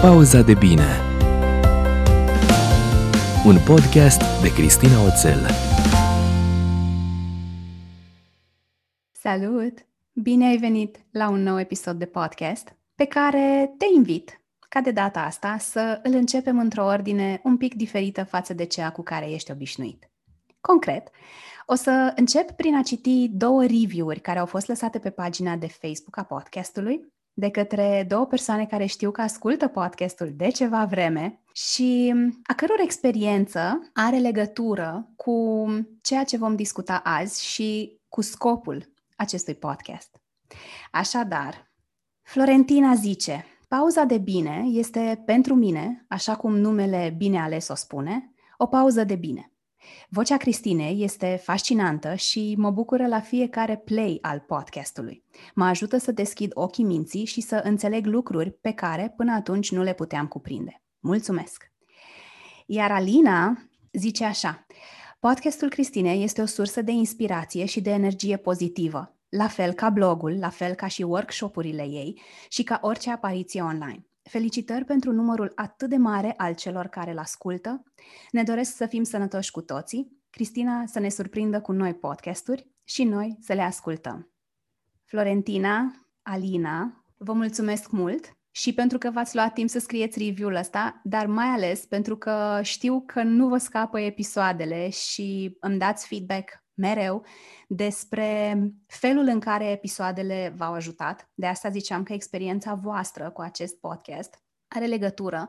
Pauza de bine Un podcast de Cristina Oțel Salut! Bine ai venit la un nou episod de podcast pe care te invit ca de data asta să îl începem într-o ordine un pic diferită față de cea cu care ești obișnuit. Concret, o să încep prin a citi două review-uri care au fost lăsate pe pagina de Facebook a podcastului de către două persoane care știu că ascultă podcastul de ceva vreme și a căror experiență are legătură cu ceea ce vom discuta azi și cu scopul acestui podcast. Așadar, Florentina zice, pauza de bine este pentru mine, așa cum numele bine ales o spune, o pauză de bine. Vocea Cristinei este fascinantă și mă bucură la fiecare play al podcastului. Mă ajută să deschid ochii minții și să înțeleg lucruri pe care până atunci nu le puteam cuprinde. Mulțumesc! Iar Alina zice așa, podcastul Cristinei este o sursă de inspirație și de energie pozitivă, la fel ca blogul, la fel ca și workshopurile ei și ca orice apariție online. Felicitări pentru numărul atât de mare al celor care îl ascultă. Ne doresc să fim sănătoși cu toții, Cristina să ne surprindă cu noi podcasturi și noi să le ascultăm. Florentina, Alina, vă mulțumesc mult și pentru că v-ați luat timp să scrieți review-ul ăsta, dar mai ales pentru că știu că nu vă scapă episoadele și îmi dați feedback mereu despre felul în care episoadele v-au ajutat. De asta ziceam că experiența voastră cu acest podcast are legătură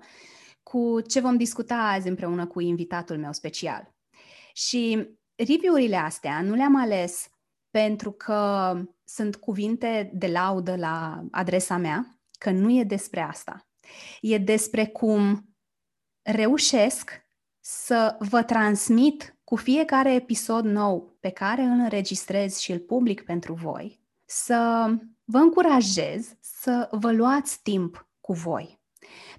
cu ce vom discuta azi împreună cu invitatul meu special. Și review-urile astea nu le-am ales pentru că sunt cuvinte de laudă la adresa mea, că nu e despre asta. E despre cum reușesc să vă transmit cu fiecare episod nou pe care îl înregistrez și îl public pentru voi, să vă încurajez să vă luați timp cu voi.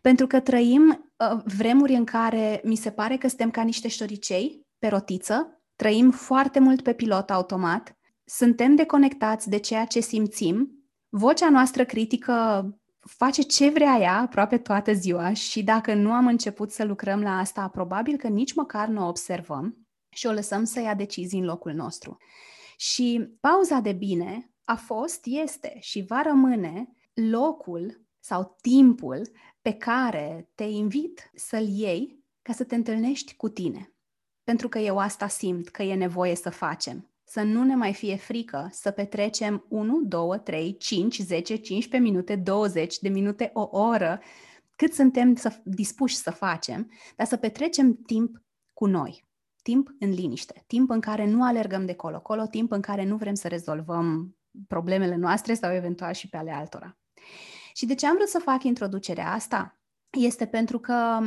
Pentru că trăim uh, vremuri în care mi se pare că suntem ca niște șoricei pe rotiță, trăim foarte mult pe pilot automat, suntem deconectați de ceea ce simțim, vocea noastră critică face ce vrea ea aproape toată ziua și dacă nu am început să lucrăm la asta, probabil că nici măcar nu o observăm și o lăsăm să ia decizii în locul nostru. Și pauza de bine a fost, este și va rămâne locul sau timpul pe care te invit să-l iei ca să te întâlnești cu tine. Pentru că eu asta simt că e nevoie să facem. Să nu ne mai fie frică să petrecem 1, 2, 3, 5, 10, 15 minute, 20 de minute, o oră, cât suntem să, dispuși să facem, dar să petrecem timp cu noi timp în liniște, timp în care nu alergăm de colo-colo, timp în care nu vrem să rezolvăm problemele noastre sau eventual și pe ale altora. Și de ce am vrut să fac introducerea asta? Este pentru că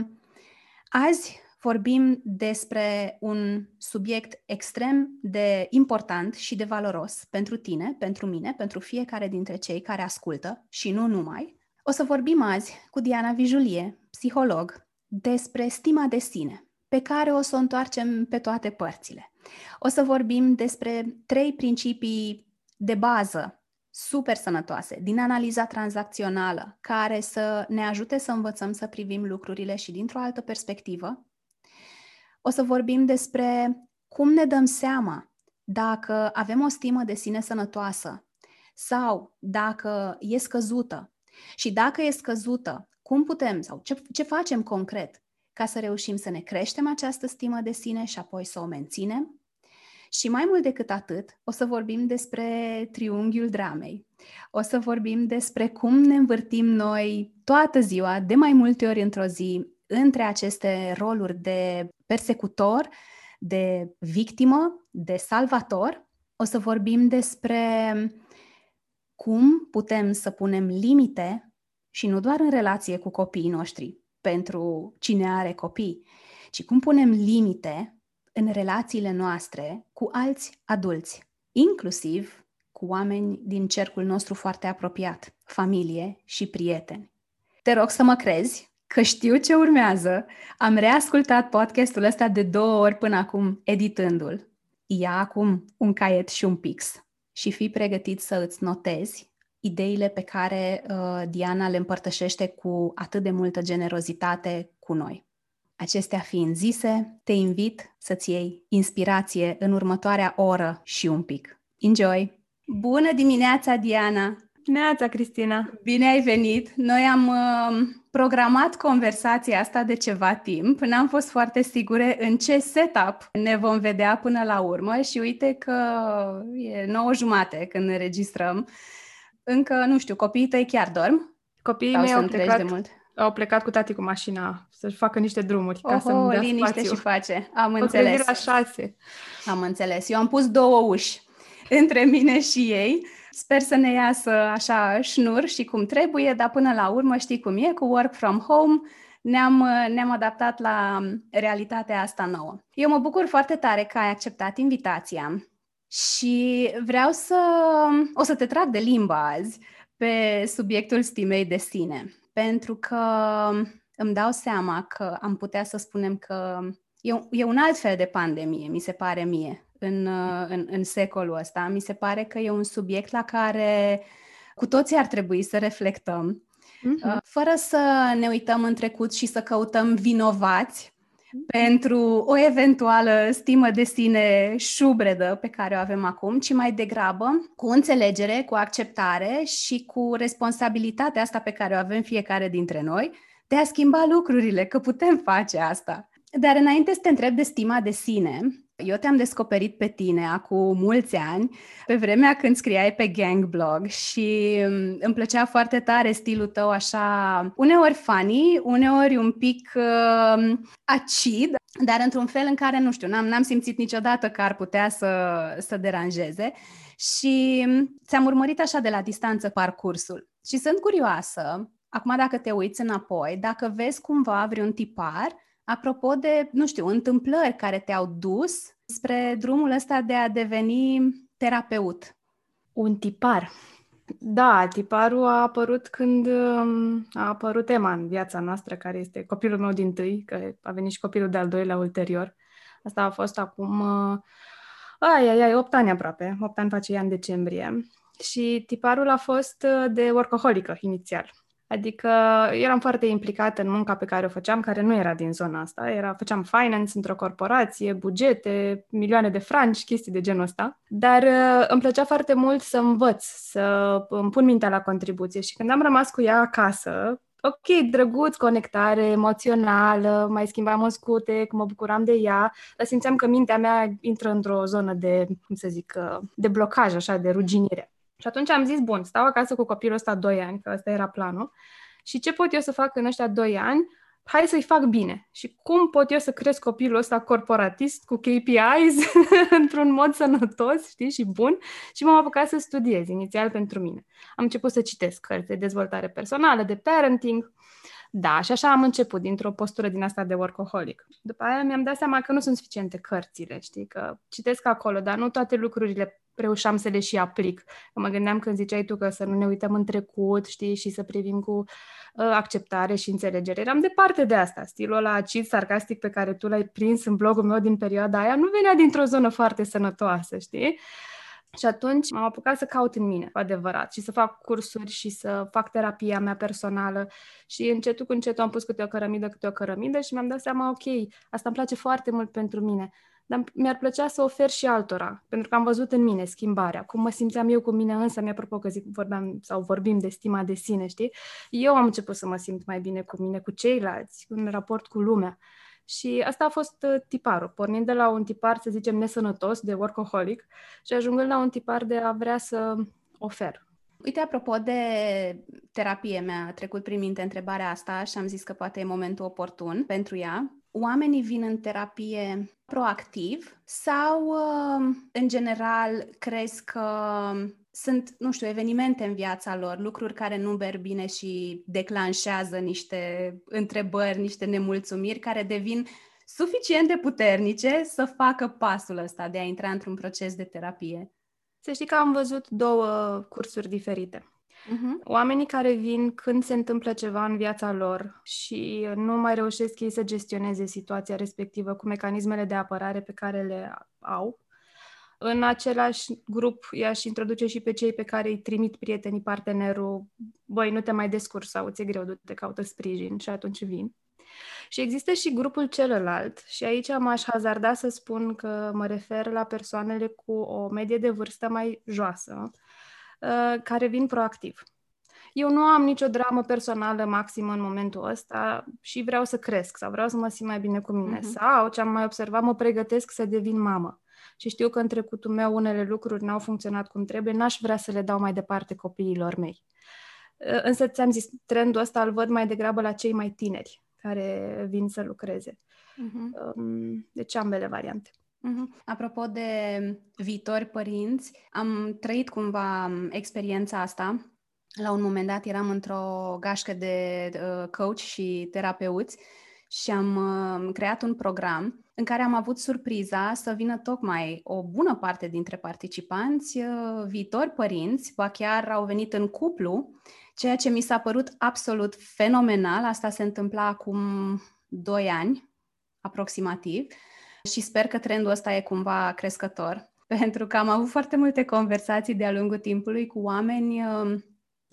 azi vorbim despre un subiect extrem de important și de valoros pentru tine, pentru mine, pentru fiecare dintre cei care ascultă și nu numai. O să vorbim azi cu Diana Vijulie, psiholog, despre stima de sine, pe care o să o întoarcem pe toate părțile. O să vorbim despre trei principii de bază super sănătoase din analiza tranzacțională, care să ne ajute să învățăm să privim lucrurile și dintr-o altă perspectivă. O să vorbim despre cum ne dăm seama dacă avem o stimă de sine sănătoasă sau dacă e scăzută. Și dacă e scăzută, cum putem sau ce, ce facem concret ca să reușim să ne creștem această stimă de sine și apoi să o menținem. Și mai mult decât atât, o să vorbim despre triunghiul dramei. O să vorbim despre cum ne învârtim noi toată ziua, de mai multe ori într-o zi, între aceste roluri de persecutor, de victimă, de salvator. O să vorbim despre cum putem să punem limite și nu doar în relație cu copiii noștri, pentru cine are copii, ci cum punem limite în relațiile noastre cu alți adulți, inclusiv cu oameni din cercul nostru foarte apropiat, familie și prieteni. Te rog să mă crezi că știu ce urmează. Am reascultat podcastul ăsta de două ori până acum, editându-l. Ia acum un caiet și un pix și fii pregătit să îți notezi ideile pe care uh, Diana le împărtășește cu atât de multă generozitate cu noi. Acestea fiind zise, te invit să-ți iei inspirație în următoarea oră și un pic. Enjoy! Bună dimineața, Diana! Neața, Cristina! Bine ai venit! Noi am uh, programat conversația asta de ceva timp. N-am fost foarte sigure în ce setup ne vom vedea până la urmă și uite că e nouă jumate când ne registrăm. Încă, nu știu, copiii tăi chiar dorm? Copiii mei au plecat, de mult? au plecat cu tati cu mașina să-și facă niște drumuri Oho, ca să-mi dea liniște spațiu. și face. Am o înțeles. la șase. Am înțeles. Eu am pus două uși între mine și ei. Sper să ne iasă așa șnur și cum trebuie, dar până la urmă știi cum e, cu work from home ne-am, ne-am adaptat la realitatea asta nouă. Eu mă bucur foarte tare că ai acceptat invitația și vreau să... o să te trag de limba azi pe subiectul stimei de sine, pentru că îmi dau seama că am putea să spunem că e, e un alt fel de pandemie, mi se pare mie, în, în, în secolul ăsta. Mi se pare că e un subiect la care cu toții ar trebui să reflectăm, mm-hmm. fără să ne uităm în trecut și să căutăm vinovați pentru o eventuală stimă de sine șubredă pe care o avem acum, ci mai degrabă cu înțelegere, cu acceptare și cu responsabilitatea asta pe care o avem fiecare dintre noi de a schimba lucrurile, că putem face asta. Dar înainte să te întreb de stima de sine, eu te-am descoperit pe tine acum mulți ani, pe vremea când scriai pe Gang Blog și mm, îmi plăcea foarte tare stilul tău așa, uneori funny, uneori un pic uh, acid, dar într-un fel în care, nu știu, n-am, n-am simțit niciodată că ar putea să, să deranjeze și mm, ți-am urmărit așa de la distanță parcursul. Și sunt curioasă, acum dacă te uiți înapoi, dacă vezi cumva vreun tipar Apropo de, nu știu, întâmplări care te-au dus spre drumul ăsta de a deveni terapeut. Un tipar. Da, tiparul a apărut când um, a apărut Emma în viața noastră, care este copilul meu din tâi, că a venit și copilul de-al doilea ulterior. Asta a fost acum, uh, ai, ai, ai, 8 ani aproape, 8 ani face ea în decembrie. Și tiparul a fost uh, de workaholică inițial. Adică eram foarte implicată în munca pe care o făceam, care nu era din zona asta. Era, făceam finance într-o corporație, bugete, milioane de franci, chestii de genul ăsta. Dar uh, îmi plăcea foarte mult să învăț, să îmi pun mintea la contribuție. Și când am rămas cu ea acasă, ok, drăguț, conectare emoțională, mai schimbam un scute, mă bucuram de ea, dar simțeam că mintea mea intră într-o zonă de, cum să zic, uh, de blocaj, așa, de ruginire. Și atunci am zis, bun, stau acasă cu copilul ăsta 2 ani, că ăsta era planul, și ce pot eu să fac în ăștia 2 ani? Hai să-i fac bine. Și cum pot eu să cresc copilul ăsta corporatist, cu KPIs, într-un mod sănătos, știi, și bun? Și m-am apucat să studiez, inițial pentru mine. Am început să citesc cărți de dezvoltare personală, de parenting, da, și așa am început, dintr-o postură din asta de workaholic. După aia mi-am dat seama că nu sunt suficiente cărțile, știi, că citesc acolo, dar nu toate lucrurile reușeam să le și aplic. Că mă gândeam când ziceai tu că să nu ne uităm în trecut, știi, și să privim cu uh, acceptare și înțelegere. Eram departe de asta. Stilul ăla acid, sarcastic pe care tu l-ai prins în blogul meu din perioada aia nu venea dintr-o zonă foarte sănătoasă, știi? Și atunci m-am apucat să caut în mine, cu adevărat, și să fac cursuri și să fac terapia mea personală și încetul cu încetul am pus câte o cărămidă, câte o cărămidă și mi-am dat seama, ok, asta îmi place foarte mult pentru mine, dar mi-ar plăcea să ofer și altora, pentru că am văzut în mine schimbarea, cum mă simțeam eu cu mine însă, mi-apropo că zic, vorbeam sau vorbim de stima de sine, știi? Eu am început să mă simt mai bine cu mine, cu ceilalți, în raport cu lumea. Și asta a fost uh, tiparul, pornind de la un tipar, să zicem, nesănătos, de workaholic, și ajungând la un tipar de a vrea să ofer. Uite, apropo de terapie, mi-a trecut prin minte întrebarea asta și am zis că poate e momentul oportun pentru ea. Oamenii vin în terapie proactiv sau, uh, în general, crezi că sunt, nu știu, evenimente în viața lor, lucruri care nu merg bine și declanșează niște întrebări, niște nemulțumiri care devin suficient de puternice să facă pasul ăsta de a intra într-un proces de terapie. Să știi că am văzut două cursuri diferite. Uh-huh. Oamenii care vin când se întâmplă ceva în viața lor și nu mai reușesc ei să gestioneze situația respectivă cu mecanismele de apărare pe care le au, în același grup i-aș introduce și pe cei pe care îi trimit prietenii, partenerul, băi, nu te mai descurci sau ți-e greu, du-te, caută sprijin și atunci vin. Și există și grupul celălalt și aici m-aș hazarda să spun că mă refer la persoanele cu o medie de vârstă mai joasă, uh, care vin proactiv. Eu nu am nicio dramă personală maximă în momentul ăsta și vreau să cresc sau vreau să mă simt mai bine cu mine. Uh-huh. Sau, ce am mai observat, mă pregătesc să devin mamă. Și știu că în trecutul meu unele lucruri n-au funcționat cum trebuie, n-aș vrea să le dau mai departe copiilor mei. Uh, însă ți-am zis, trendul ăsta îl văd mai degrabă la cei mai tineri care vin să lucreze. Uh-huh. Deci ambele variante. Uh-huh. Apropo de viitori părinți, am trăit cumva experiența asta. La un moment dat eram într-o gașcă de uh, coach și terapeuți și am uh, creat un program în care am avut surpriza să vină tocmai o bună parte dintre participanți, uh, viitori părinți, ba chiar au venit în cuplu ceea ce mi s-a părut absolut fenomenal. Asta se întâmpla acum 2 ani, aproximativ, și sper că trendul ăsta e cumva crescător, pentru că am avut foarte multe conversații de-a lungul timpului cu oameni um,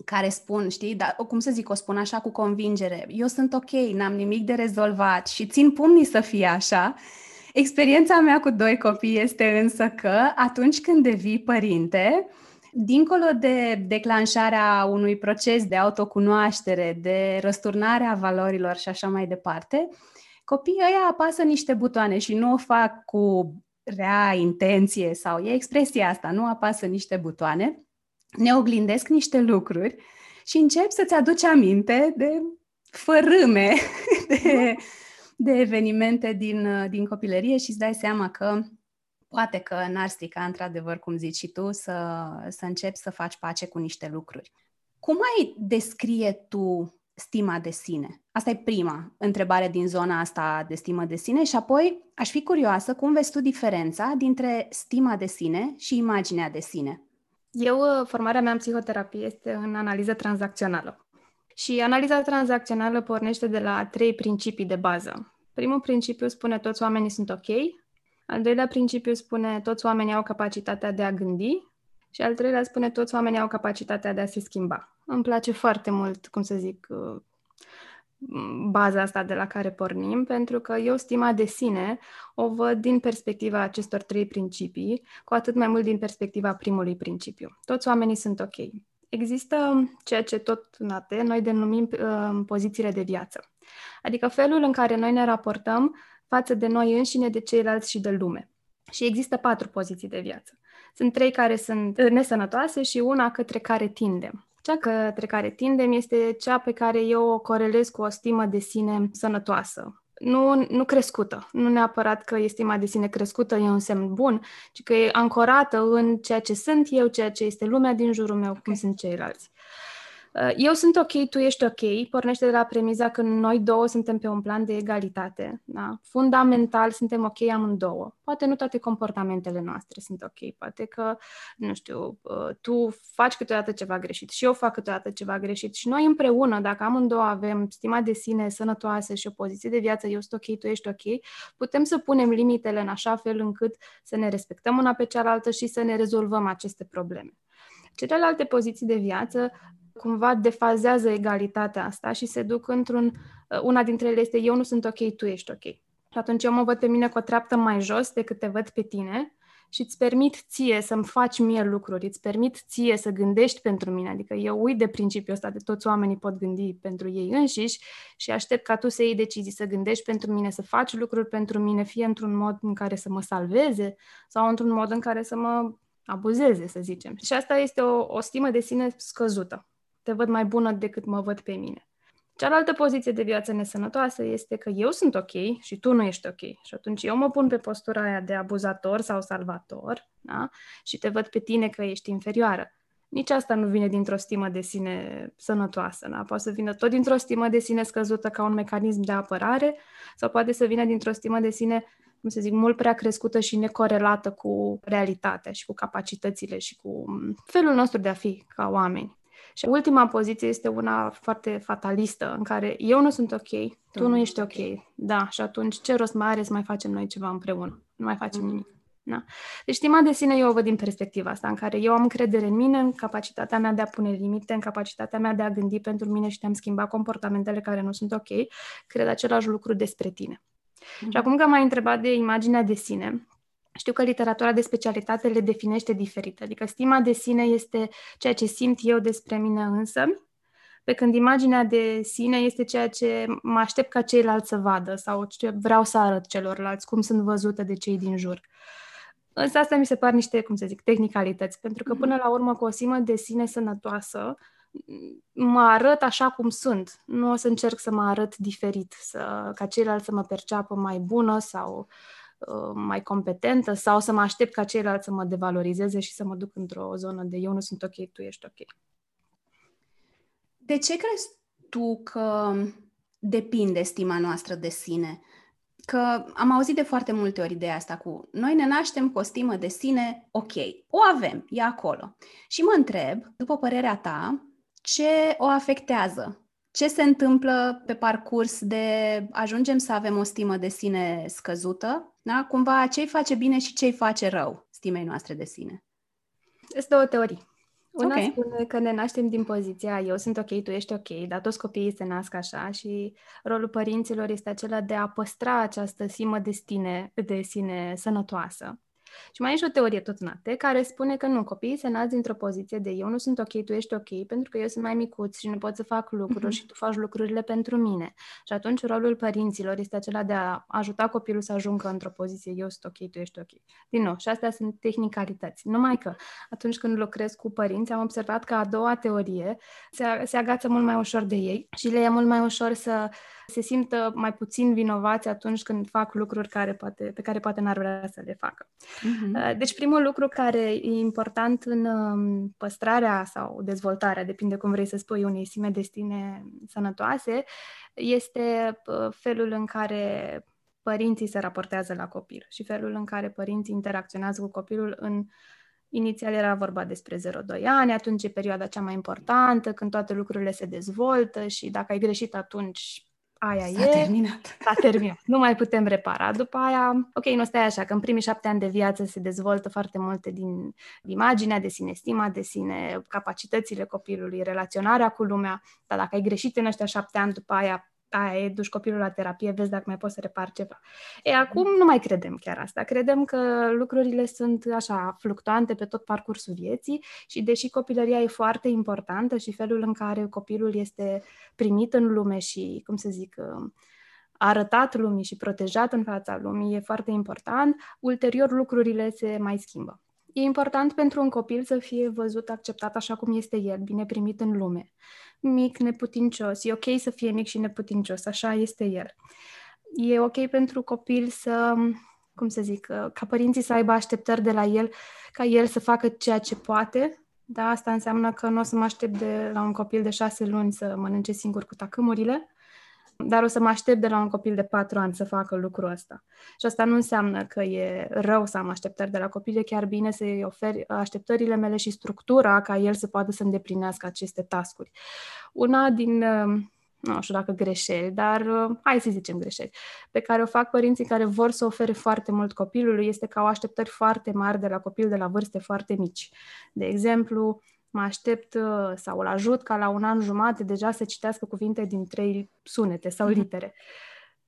care spun, știi, dar cum să zic, o spun așa cu convingere, eu sunt ok, n-am nimic de rezolvat și țin pumnii să fie așa. Experiența mea cu doi copii este însă că atunci când devii părinte, Dincolo de declanșarea unui proces de autocunoaștere, de răsturnarea valorilor și așa mai departe, copiii ăia apasă niște butoane și nu o fac cu rea intenție sau e expresia asta, nu apasă niște butoane, ne oglindesc niște lucruri și încep să-ți aduci aminte de fărâme, de, de evenimente din, din copilărie și îți dai seama că poate că n-ar strica, într-adevăr, cum zici și tu, să, să începi să faci pace cu niște lucruri. Cum ai descrie tu stima de sine? Asta e prima întrebare din zona asta de stimă de sine și apoi aș fi curioasă cum vezi tu diferența dintre stima de sine și imaginea de sine. Eu, uh, formarea mea în psihoterapie este în analiză tranzacțională. Și analiza tranzacțională pornește de la trei principii de bază. Primul principiu spune toți oamenii sunt ok, al doilea principiu spune toți oamenii au capacitatea de a gândi și al treilea spune toți oamenii au capacitatea de a se schimba. Îmi place foarte mult, cum să zic, uh, baza asta de la care pornim, pentru că eu stima de sine o văd din perspectiva acestor trei principii, cu atât mai mult din perspectiva primului principiu. Toți oamenii sunt ok. Există ceea ce tot în AT noi denumim uh, pozițiile de viață. Adică felul în care noi ne raportăm față de noi înșine, de ceilalți și de lume. Și există patru poziții de viață. Sunt trei care sunt nesănătoase și una către care tindem. Cea către care tindem este cea pe care eu o corelez cu o stimă de sine sănătoasă. Nu, nu crescută. Nu neapărat că estima de sine crescută e un semn bun, ci că e ancorată în ceea ce sunt eu, ceea ce este lumea din jurul meu, cum sunt ceilalți. Uh, eu sunt ok, tu ești ok, pornește de la premiza că noi două suntem pe un plan de egalitate. Da? Fundamental suntem ok amândouă. Poate nu toate comportamentele noastre sunt ok, poate că, nu știu, uh, tu faci câteodată ceva greșit și eu fac câteodată ceva greșit și noi împreună, dacă amândouă avem stima de sine sănătoasă și o poziție de viață, eu sunt ok, tu ești ok, putem să punem limitele în așa fel încât să ne respectăm una pe cealaltă și să ne rezolvăm aceste probleme. Celelalte poziții de viață cumva defazează egalitatea asta și se duc într-un... Uh, una dintre ele este eu nu sunt ok, tu ești ok. Și atunci eu mă văd pe mine cu o treaptă mai jos decât te văd pe tine și îți permit ție să-mi faci mie lucruri, îți permit ție să gândești pentru mine. Adică eu uit de principiul ăsta de toți oamenii pot gândi pentru ei înșiși și aștept ca tu să iei decizii, să gândești pentru mine, să faci lucruri pentru mine, fie într-un mod în care să mă salveze sau într-un mod în care să mă abuzeze, să zicem. Și asta este o, o stimă de sine scăzută te văd mai bună decât mă văd pe mine. Cealaltă poziție de viață nesănătoasă este că eu sunt ok și tu nu ești ok. Și atunci eu mă pun pe postura aia de abuzator sau salvator da? și te văd pe tine că ești inferioară. Nici asta nu vine dintr-o stimă de sine sănătoasă. Da? Poate să vină tot dintr-o stimă de sine scăzută ca un mecanism de apărare sau poate să vină dintr-o stimă de sine cum să zic, mult prea crescută și necorelată cu realitatea și cu capacitățile și cu felul nostru de a fi ca oameni. Și ultima poziție este una foarte fatalistă, în care eu nu sunt ok, tu nu ești ok. Da, și atunci ce rost mai are să mai facem noi ceva împreună? Nu mai facem mm. nimic. Da? Deci stima de sine eu o văd din perspectiva asta, în care eu am încredere în mine, în capacitatea mea de a pune limite, în capacitatea mea de a gândi pentru mine și de a-mi schimba comportamentele care nu sunt ok, cred același lucru despre tine. Mm-hmm. Și acum că m-ai întrebat de imaginea de sine, știu că literatura de specialitate le definește diferit, adică stima de sine este ceea ce simt eu despre mine însă, pe când imaginea de sine este ceea ce mă aștept ca ceilalți să vadă sau ce vreau să arăt celorlalți, cum sunt văzute de cei din jur. Însă asta mi se par niște, cum să zic, tehnicalități, pentru că mhm. până la urmă cu o simă de sine sănătoasă mă arăt așa cum sunt. Nu o să încerc să mă arăt diferit, să, ca ceilalți să mă perceapă mai bună sau uh, mai competentă sau să mă aștept ca ceilalți să mă devalorizeze și să mă duc într-o zonă de eu nu sunt ok, tu ești ok. De ce crezi tu că depinde stima noastră de sine? Că am auzit de foarte multe ori ideea asta cu noi ne naștem cu o stimă de sine, ok, o avem, e acolo. Și mă întreb, după părerea ta, ce o afectează? Ce se întâmplă pe parcurs de ajungem să avem o stimă de sine scăzută? Da? Cumva ce-i face bine și ce-i face rău stimei noastre de sine? Sunt două teorii. Una okay. spune că ne naștem din poziția eu sunt ok, tu ești ok, dar toți copiii se nasc așa și rolul părinților este acela de a păstra această simă de sine, de sine sănătoasă. Și mai e și o teorie tot nate care spune că nu, copiii se nasc dintr-o poziție de eu nu sunt ok, tu ești ok, pentru că eu sunt mai micuț și nu pot să fac lucruri uh-huh. și tu faci lucrurile pentru mine. Și atunci rolul părinților este acela de a ajuta copilul să ajungă într-o poziție eu sunt ok, tu ești ok. Din nou, și astea sunt tehnicalități. Numai că atunci când lucrez cu părinți, am observat că a doua teorie se, se agață mult mai ușor de ei și le e mult mai ușor să se simtă mai puțin vinovați atunci când fac lucruri care poate, pe care poate n-ar vrea să le facă. Uh-huh. Deci primul lucru care e important în um, păstrarea sau dezvoltarea, depinde cum vrei să spui, unei sime destine sănătoase, este uh, felul în care părinții se raportează la copil și felul în care părinții interacționează cu copilul în Inițial era vorba despre 0-2 ani, atunci e perioada cea mai importantă, când toate lucrurile se dezvoltă și dacă ai greșit atunci aia S-a e. terminat. S-a terminat. Nu mai putem repara. După aia, ok, nu stai așa, că în primii șapte ani de viață se dezvoltă foarte multe din imaginea de sine, stima de sine, capacitățile copilului, relaționarea cu lumea, dar dacă ai greșit în ăștia șapte ani, după aia aia e, duci copilul la terapie, vezi dacă mai poți să repari ceva. E, acum nu mai credem chiar asta. Credem că lucrurile sunt așa fluctuante pe tot parcursul vieții și deși copilăria e foarte importantă și felul în care copilul este primit în lume și, cum să zic, um, arătat lumii și protejat în fața lumii e foarte important, ulterior lucrurile se mai schimbă. E important pentru un copil să fie văzut, acceptat așa cum este el, bine primit în lume mic, neputincios. E ok să fie mic și neputincios, așa este el. E ok pentru copil să, cum să zic, ca părinții să aibă așteptări de la el, ca el să facă ceea ce poate. Da, asta înseamnă că nu o să mă aștept de la un copil de șase luni să mănânce singur cu tacâmurile, dar o să mă aștept de la un copil de patru ani să facă lucrul ăsta. Și asta nu înseamnă că e rău să am așteptări de la copil, e chiar bine să-i oferi așteptările mele și structura ca el să poată să îndeplinească aceste tascuri. Una din uh, nu știu dacă greșeli, dar uh, hai să zicem greșeli, pe care o fac părinții care vor să ofere foarte mult copilului este că au așteptări foarte mari de la copil de la vârste foarte mici. De exemplu, mă aștept uh, sau îl ajut ca la un an jumate deja să citească cuvinte din trei sunete sau mhm. litere.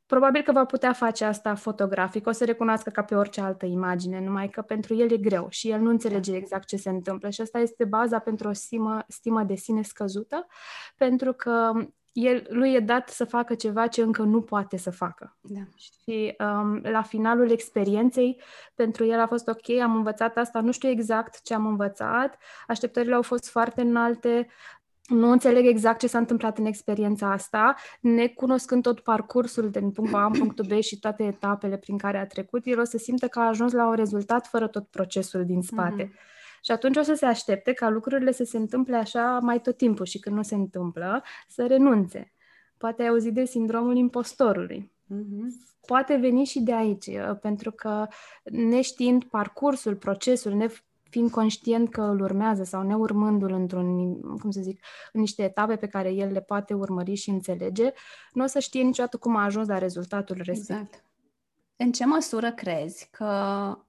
Probabil că va putea face asta fotografic, o să recunoască ca pe orice altă imagine, numai că pentru el e greu și el nu înțelege da. exact ce se întâmplă și asta este baza pentru o stimă, stimă de sine scăzută, pentru că el, lui e dat să facă ceva ce încă nu poate să facă. Da. Și um, la finalul experienței, pentru el a fost ok, am învățat asta, nu știu exact ce am învățat, așteptările au fost foarte înalte, nu înțeleg exact ce s-a întâmplat în experiența asta, necunoscând tot parcursul din punctul A în punctul B și toate etapele prin care a trecut, el o să simte că a ajuns la un rezultat fără tot procesul din spate. Mm-hmm. Și atunci o să se aștepte ca lucrurile să se întâmple așa mai tot timpul și când nu se întâmplă, să renunțe. Poate ai auzit de sindromul impostorului. Mm-hmm. Poate veni și de aici, uh, pentru că neștiind parcursul, procesul, ne fiind conștient că îl urmează sau neurmându-l într-un, cum să zic, în niște etape pe care el le poate urmări și înțelege, nu o să știe niciodată cum a ajuns la rezultatul respectiv. Exact. În ce măsură crezi că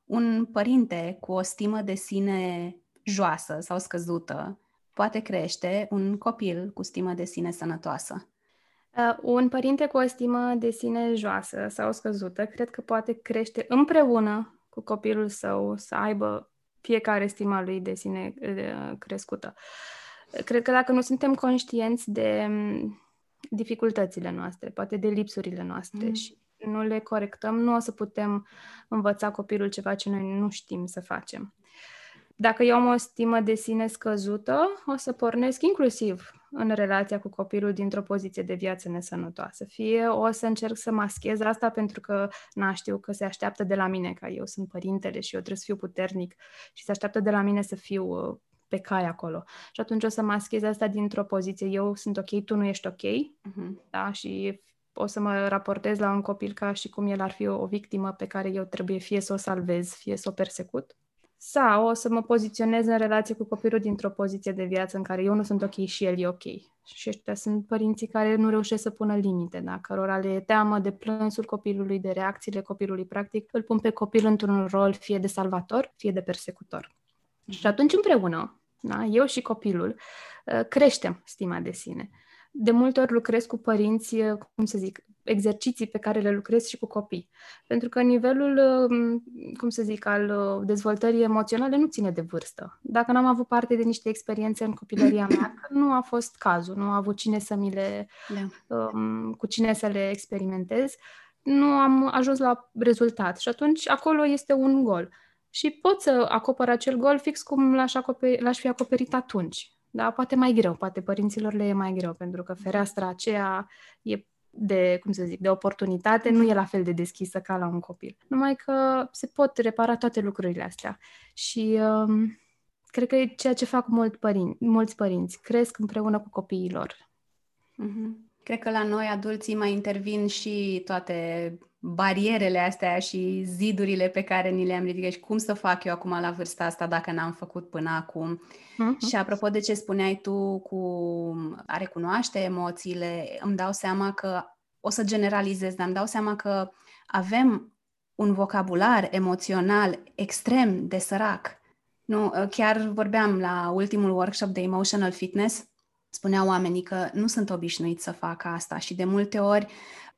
un părinte cu o stimă de sine joasă sau scăzută poate crește un copil cu stimă de sine sănătoasă? Uh, un părinte cu o stimă de sine joasă sau scăzută, cred că poate crește împreună cu copilul său să aibă fiecare stima lui de sine uh, crescută. Cred că dacă nu suntem conștienți de um, dificultățile noastre, poate de lipsurile noastre mm. și nu le corectăm, nu o să putem învăța copilul ceva ce noi nu știm să facem. Dacă eu am o stimă de sine scăzută, o să pornesc inclusiv în relația cu copilul dintr-o poziție de viață nesănătoasă. Fie o să încerc să maschez asta pentru că n știu că se așteaptă de la mine, ca eu sunt părintele și eu trebuie să fiu puternic și se așteaptă de la mine să fiu uh, pe cai acolo. Și atunci o să maschez asta dintr-o poziție, eu sunt ok, tu nu ești ok, uh-huh. da? Și o să mă raportez la un copil ca și cum el ar fi o, o victimă pe care eu trebuie fie să o salvez, fie să o persecut. Sau o să mă poziționez în relație cu copilul dintr-o poziție de viață în care eu nu sunt ok și el e ok. Și ăștia sunt părinții care nu reușesc să pună limite, da? cărora le teamă de plânsul copilului, de reacțiile copilului, practic îl pun pe copil într-un rol fie de salvator, fie de persecutor. Mm-hmm. Și atunci împreună, da? eu și copilul, uh, creștem stima de sine de multe ori lucrez cu părinți, cum să zic, exerciții pe care le lucrez și cu copii. Pentru că nivelul, cum să zic, al uh, dezvoltării emoționale nu ține de vârstă. Dacă n-am avut parte de niște experiențe în copilăria mea, nu a fost cazul, nu a avut cine să mi le, da. um, cu cine să le experimentez, nu am ajuns la rezultat. Și atunci acolo este un gol. Și pot să acopăr acel gol fix cum l-aș, acoperi, l-aș fi acoperit atunci. Da, poate mai greu, poate părinților le e mai greu, pentru că fereastra aceea e de, cum să zic, de oportunitate nu e la fel de deschisă ca la un copil. Numai că se pot repara toate lucrurile astea. Și um, cred că e ceea ce fac mult părin- mulți părinți. Cresc împreună cu copiilor. Mm-hmm. Cred că la noi, adulții, mai intervin și toate barierele astea și zidurile pe care ni le-am ridicat și cum să fac eu acum la vârsta asta dacă n-am făcut până acum. Uh-huh. Și apropo de ce spuneai tu cu a recunoaște emoțiile, îmi dau seama că o să generalizez, dar îmi dau seama că avem un vocabular emoțional extrem de sărac. Nu, chiar vorbeam la ultimul workshop de emotional fitness, spuneau oamenii că nu sunt obișnuiți să facă asta și de multe ori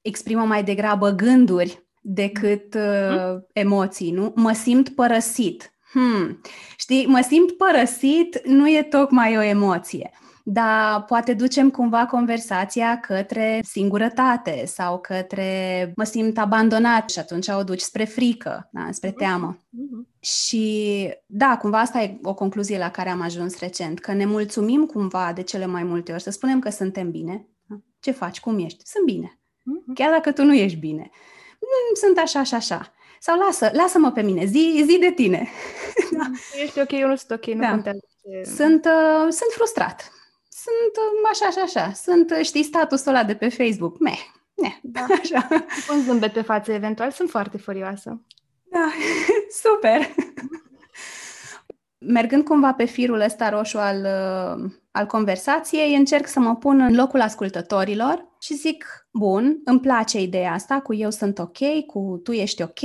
exprimă mai degrabă gânduri decât uh, emoții, nu? Mă simt părăsit. Hmm. Știi, mă simt părăsit nu e tocmai o emoție, dar poate ducem cumva conversația către singurătate sau către mă simt abandonat și atunci o duci spre frică, da? spre mhm. teamă. Mm-hmm. Și da, cumva asta e o concluzie la care am ajuns recent, că ne mulțumim cumva de cele mai multe ori să spunem că suntem bine. Da? Ce faci? Cum ești? Sunt bine. Mm-hmm. Chiar dacă tu nu ești bine. Mm, sunt așa și așa. Sau lasă, lasă-mă pe mine, zi, zi de tine. da. Ești ok, eu nu sunt ok, nu da. contează. Sunt, uh, sunt frustrat. Sunt uh, așa și așa. Sunt, uh, știi, statusul ăla de pe Facebook. Meh, ne, da. așa. Un zâmbet pe față, eventual, sunt foarte furioasă. Da, super. Mergând cumva pe firul ăsta roșu al, uh, al conversației, încerc să mă pun în locul ascultătorilor și zic, bun, îmi place ideea asta cu eu sunt ok, cu tu ești ok,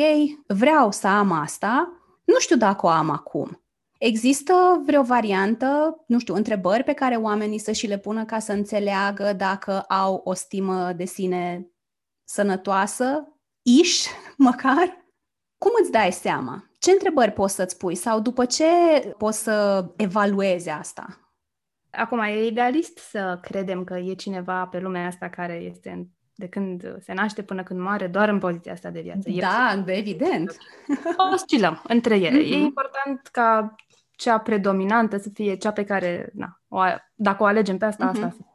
vreau să am asta, nu știu dacă o am acum. Există vreo variantă, nu știu, întrebări pe care oamenii să și le pună ca să înțeleagă dacă au o stimă de sine sănătoasă, iș, măcar? Cum îți dai seama? Ce întrebări poți să-ți pui sau după ce poți să evaluezi asta? Acum, e idealist să credem că e cineva pe lumea asta care este de când se naște până când moare, doar în poziția asta de viață. Da, e evident. Oscilăm între ele. Mm-hmm. E important ca cea predominantă să fie cea pe care, na, o, dacă o alegem pe asta, mm-hmm. asta să fie.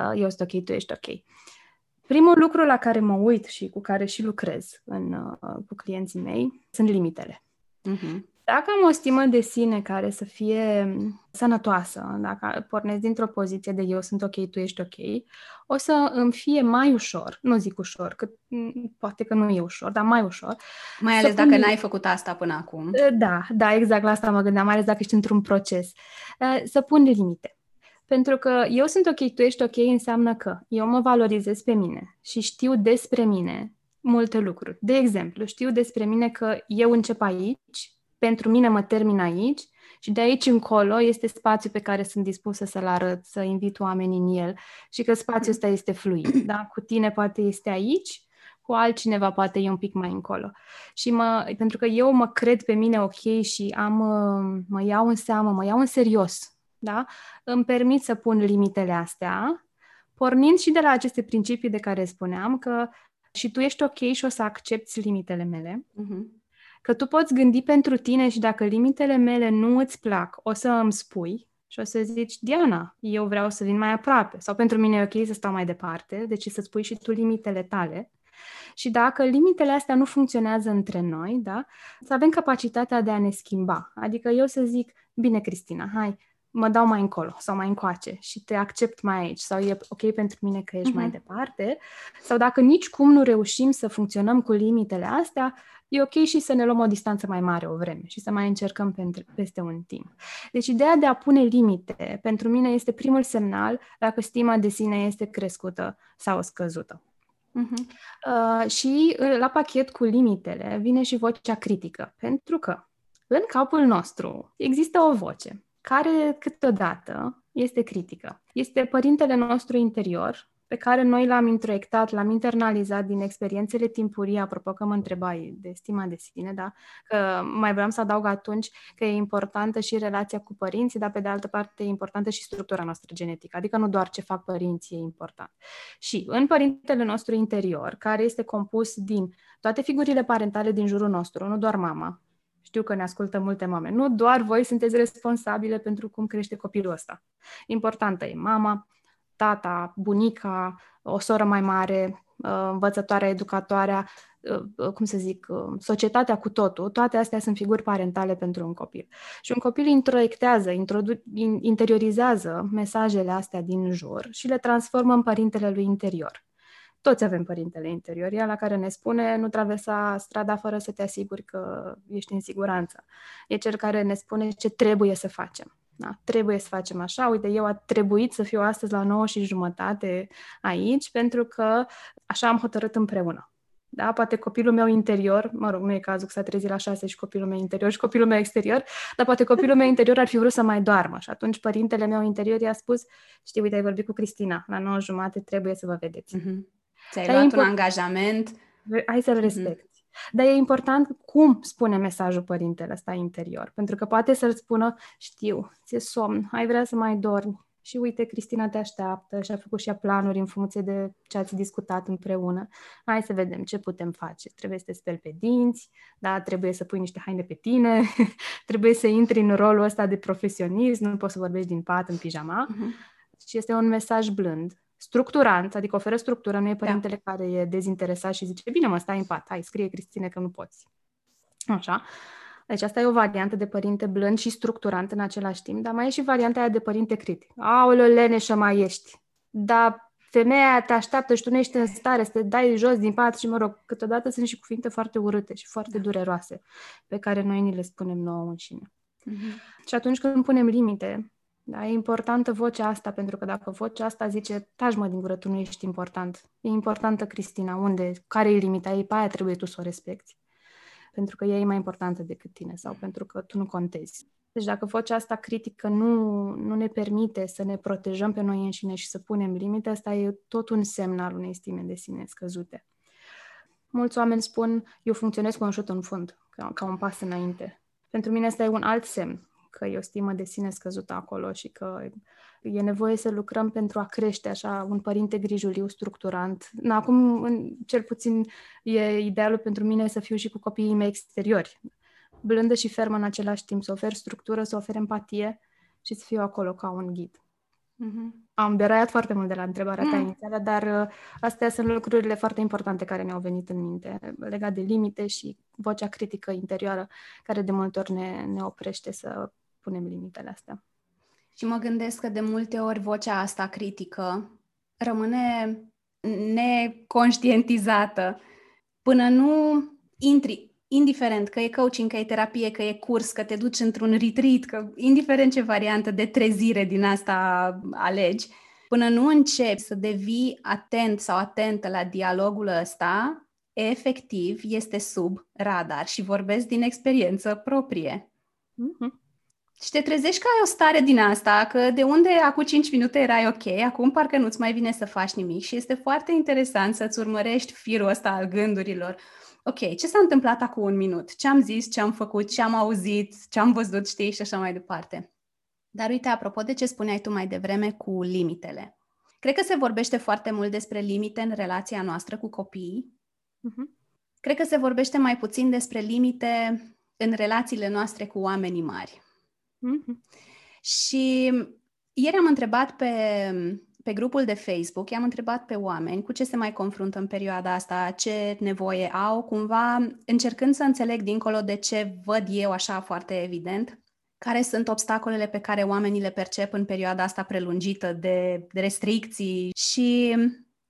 Uh, eu sunt ok, tu ești ok. Primul lucru la care mă uit și cu care și lucrez în, uh, cu clienții mei sunt limitele. Uh-huh. Dacă am o stimă de sine care să fie sănătoasă, dacă pornesc dintr-o poziție de eu sunt ok, tu ești ok, o să îmi fie mai ușor, nu zic ușor, că poate că nu e ușor, dar mai ușor. Mai ales dacă pun... n-ai făcut asta până acum. Da, da, exact la asta mă gândeam, mai ales dacă ești într-un proces. Uh, să pun limite. Pentru că eu sunt ok, tu ești ok, înseamnă că eu mă valorizez pe mine și știu despre mine multe lucruri. De exemplu, știu despre mine că eu încep aici, pentru mine mă termin aici și de aici încolo este spațiu pe care sunt dispusă să-l arăt, să invit oamenii în el și că spațiul ăsta este fluid. Da? Cu tine poate este aici, cu altcineva poate e un pic mai încolo. Și mă, pentru că eu mă cred pe mine ok și am, mă iau în seamă, mă iau în serios, da? îmi permit să pun limitele astea, pornind și de la aceste principii de care spuneam, că și tu ești ok și o să accepti limitele mele, uh-huh. Că tu poți gândi pentru tine și dacă limitele mele nu îți plac, o să îmi spui și o să zici, Diana, eu vreau să vin mai aproape. Sau pentru mine e ok să stau mai departe, deci să spui și tu limitele tale. Și dacă limitele astea nu funcționează între noi, da, să avem capacitatea de a ne schimba. Adică eu să zic, bine, Cristina, hai, mă dau mai încolo sau mai încoace și te accept mai aici sau e ok pentru mine că ești uh-huh. mai mhm. departe sau dacă nici cum nu reușim să funcționăm cu limitele astea, e ok și să ne luăm o distanță mai mare o vreme și să mai încercăm pentru, peste un timp. Deci ideea de a pune limite pentru mine este primul semnal dacă stima de sine este crescută sau scăzută. Uh-huh. Uh, și uh, la pachet cu limitele vine și vocea critică, pentru că în capul nostru există o voce care câteodată este critică. Este părintele nostru interior, pe care noi l-am introiectat, l-am internalizat din experiențele timpurii, apropo că mă întrebai de stima de sine, da? Că mai vreau să adaug atunci că e importantă și relația cu părinții, dar pe de altă parte e importantă și structura noastră genetică, adică nu doar ce fac părinții e important. Și în părintele nostru interior, care este compus din toate figurile parentale din jurul nostru, nu doar mama, știu că ne ascultă multe mame. Nu doar voi sunteți responsabile pentru cum crește copilul ăsta. Importantă e mama, tata, bunica, o soră mai mare, uh, învățătoarea, educatoarea, uh, uh, cum să zic, societatea cu totul, toate astea sunt figuri parentale pentru un copil. Și un copil introiectează, introdu- interiorizează mesajele astea din jur și le transformă în părintele lui interior. Toți avem părintele interior, ea la care ne spune nu traversa strada fără să te asiguri că ești în siguranță. E cel care ne spune ce trebuie să facem. Da, trebuie să facem așa. Uite, eu a trebuit să fiu astăzi la 9 și jumătate aici pentru că așa am hotărât împreună. Da, poate copilul meu interior, mă rog, nu e cazul că s-a trezit la șase și copilul meu interior și copilul meu exterior, dar poate copilul meu interior ar fi vrut să mai doarmă și atunci părintele meu interior i-a spus, știi, uite, ai vorbit cu Cristina, la 9 jumate trebuie să vă vedeți. Mm-hmm. Ți-ai Dar luat import... un angajament. Hai să-l mhm. respecti. Mm-hmm. Dar e important cum spune mesajul părintele ăsta interior. Pentru că poate să-l spună, știu, ți-e somn, ai vrea să mai dormi. Și uite, Cristina te așteaptă și a făcut și ea planuri în funcție de ce ați discutat împreună. Hai să vedem ce putem face. Trebuie să te speli pe dinți, da, trebuie să pui niște haine pe tine, trebuie să intri în rolul ăsta de profesionist, nu poți să vorbești din pat în pijama. Mm-hmm. Și este un mesaj blând structurant, adică oferă structură, nu e da. părintele da. care e dezinteresat și zice, bine mă, stai în pat, hai, scrie Cristine că nu poți. Așa. Deci asta e o variantă de părinte blând și structurant în același timp, dar mai e și varianta aia de părinte critic. Aoleo, leneșă mai ești. Dar femeia te așteaptă și tu nu ești în stare să te dai jos din pat și, mă rog, câteodată sunt și cuvinte foarte urâte și foarte da. dureroase pe care noi ni le spunem nouă înșine. Mm-hmm. Și atunci când punem limite, da, e importantă vocea asta, pentru că dacă vocea asta zice, taci mă din gură, tu nu ești important. E importantă Cristina, unde, care e limita ei, pe aia trebuie tu să o respecti. Pentru că ea e mai importantă decât tine sau pentru că tu nu contezi. Deci dacă vocea asta critică nu, nu ne permite să ne protejăm pe noi înșine și să punem limite, asta e tot un semn al unei stime de sine scăzute. Mulți oameni spun, eu funcționez cu un șut în fund, ca, ca un pas înainte. Pentru mine asta e un alt semn că e o stimă de sine scăzută acolo și că e nevoie să lucrăm pentru a crește așa un părinte grijuliu, structurant. Na, acum, în, cel puțin, e idealul pentru mine să fiu și cu copiii mei exteriori. Blândă și fermă în același timp, să ofer structură, să ofer empatie și să fiu acolo ca un ghid. Mm-hmm. Am deraiat foarte mult de la întrebarea ta mm. inițială, dar uh, astea sunt lucrurile foarte importante care mi-au venit în minte, legat de limite și vocea critică interioară, care de multe ori ne, ne oprește să punem limitele astea. Și mă gândesc că de multe ori vocea asta critică rămâne neconștientizată până nu intri, indiferent că e coaching, că e terapie, că e curs, că te duci într-un retreat, că indiferent ce variantă de trezire din asta alegi, până nu începi să devii atent sau atentă la dialogul ăsta, efectiv este sub radar și vorbesc din experiență proprie. Mm-hmm. Și te trezești că ai o stare din asta, că de unde acum 5 minute erai ok, acum parcă nu-ți mai vine să faci nimic și este foarte interesant să-ți urmărești firul ăsta al gândurilor. Ok, ce s-a întâmplat acum un minut? Ce am zis, ce am făcut, ce am auzit, ce am văzut, știi, și așa mai departe. Dar uite, apropo de ce spuneai tu mai devreme cu limitele. Cred că se vorbește foarte mult despre limite în relația noastră cu copiii. Uh-huh. Cred că se vorbește mai puțin despre limite în relațiile noastre cu oamenii mari. Mm-hmm. Și ieri am întrebat pe, pe grupul de Facebook, i-am întrebat pe oameni cu ce se mai confruntă în perioada asta, ce nevoie au, cumva încercând să înțeleg dincolo de ce văd eu așa foarte evident, care sunt obstacolele pe care oamenii le percep în perioada asta prelungită de, de restricții. Și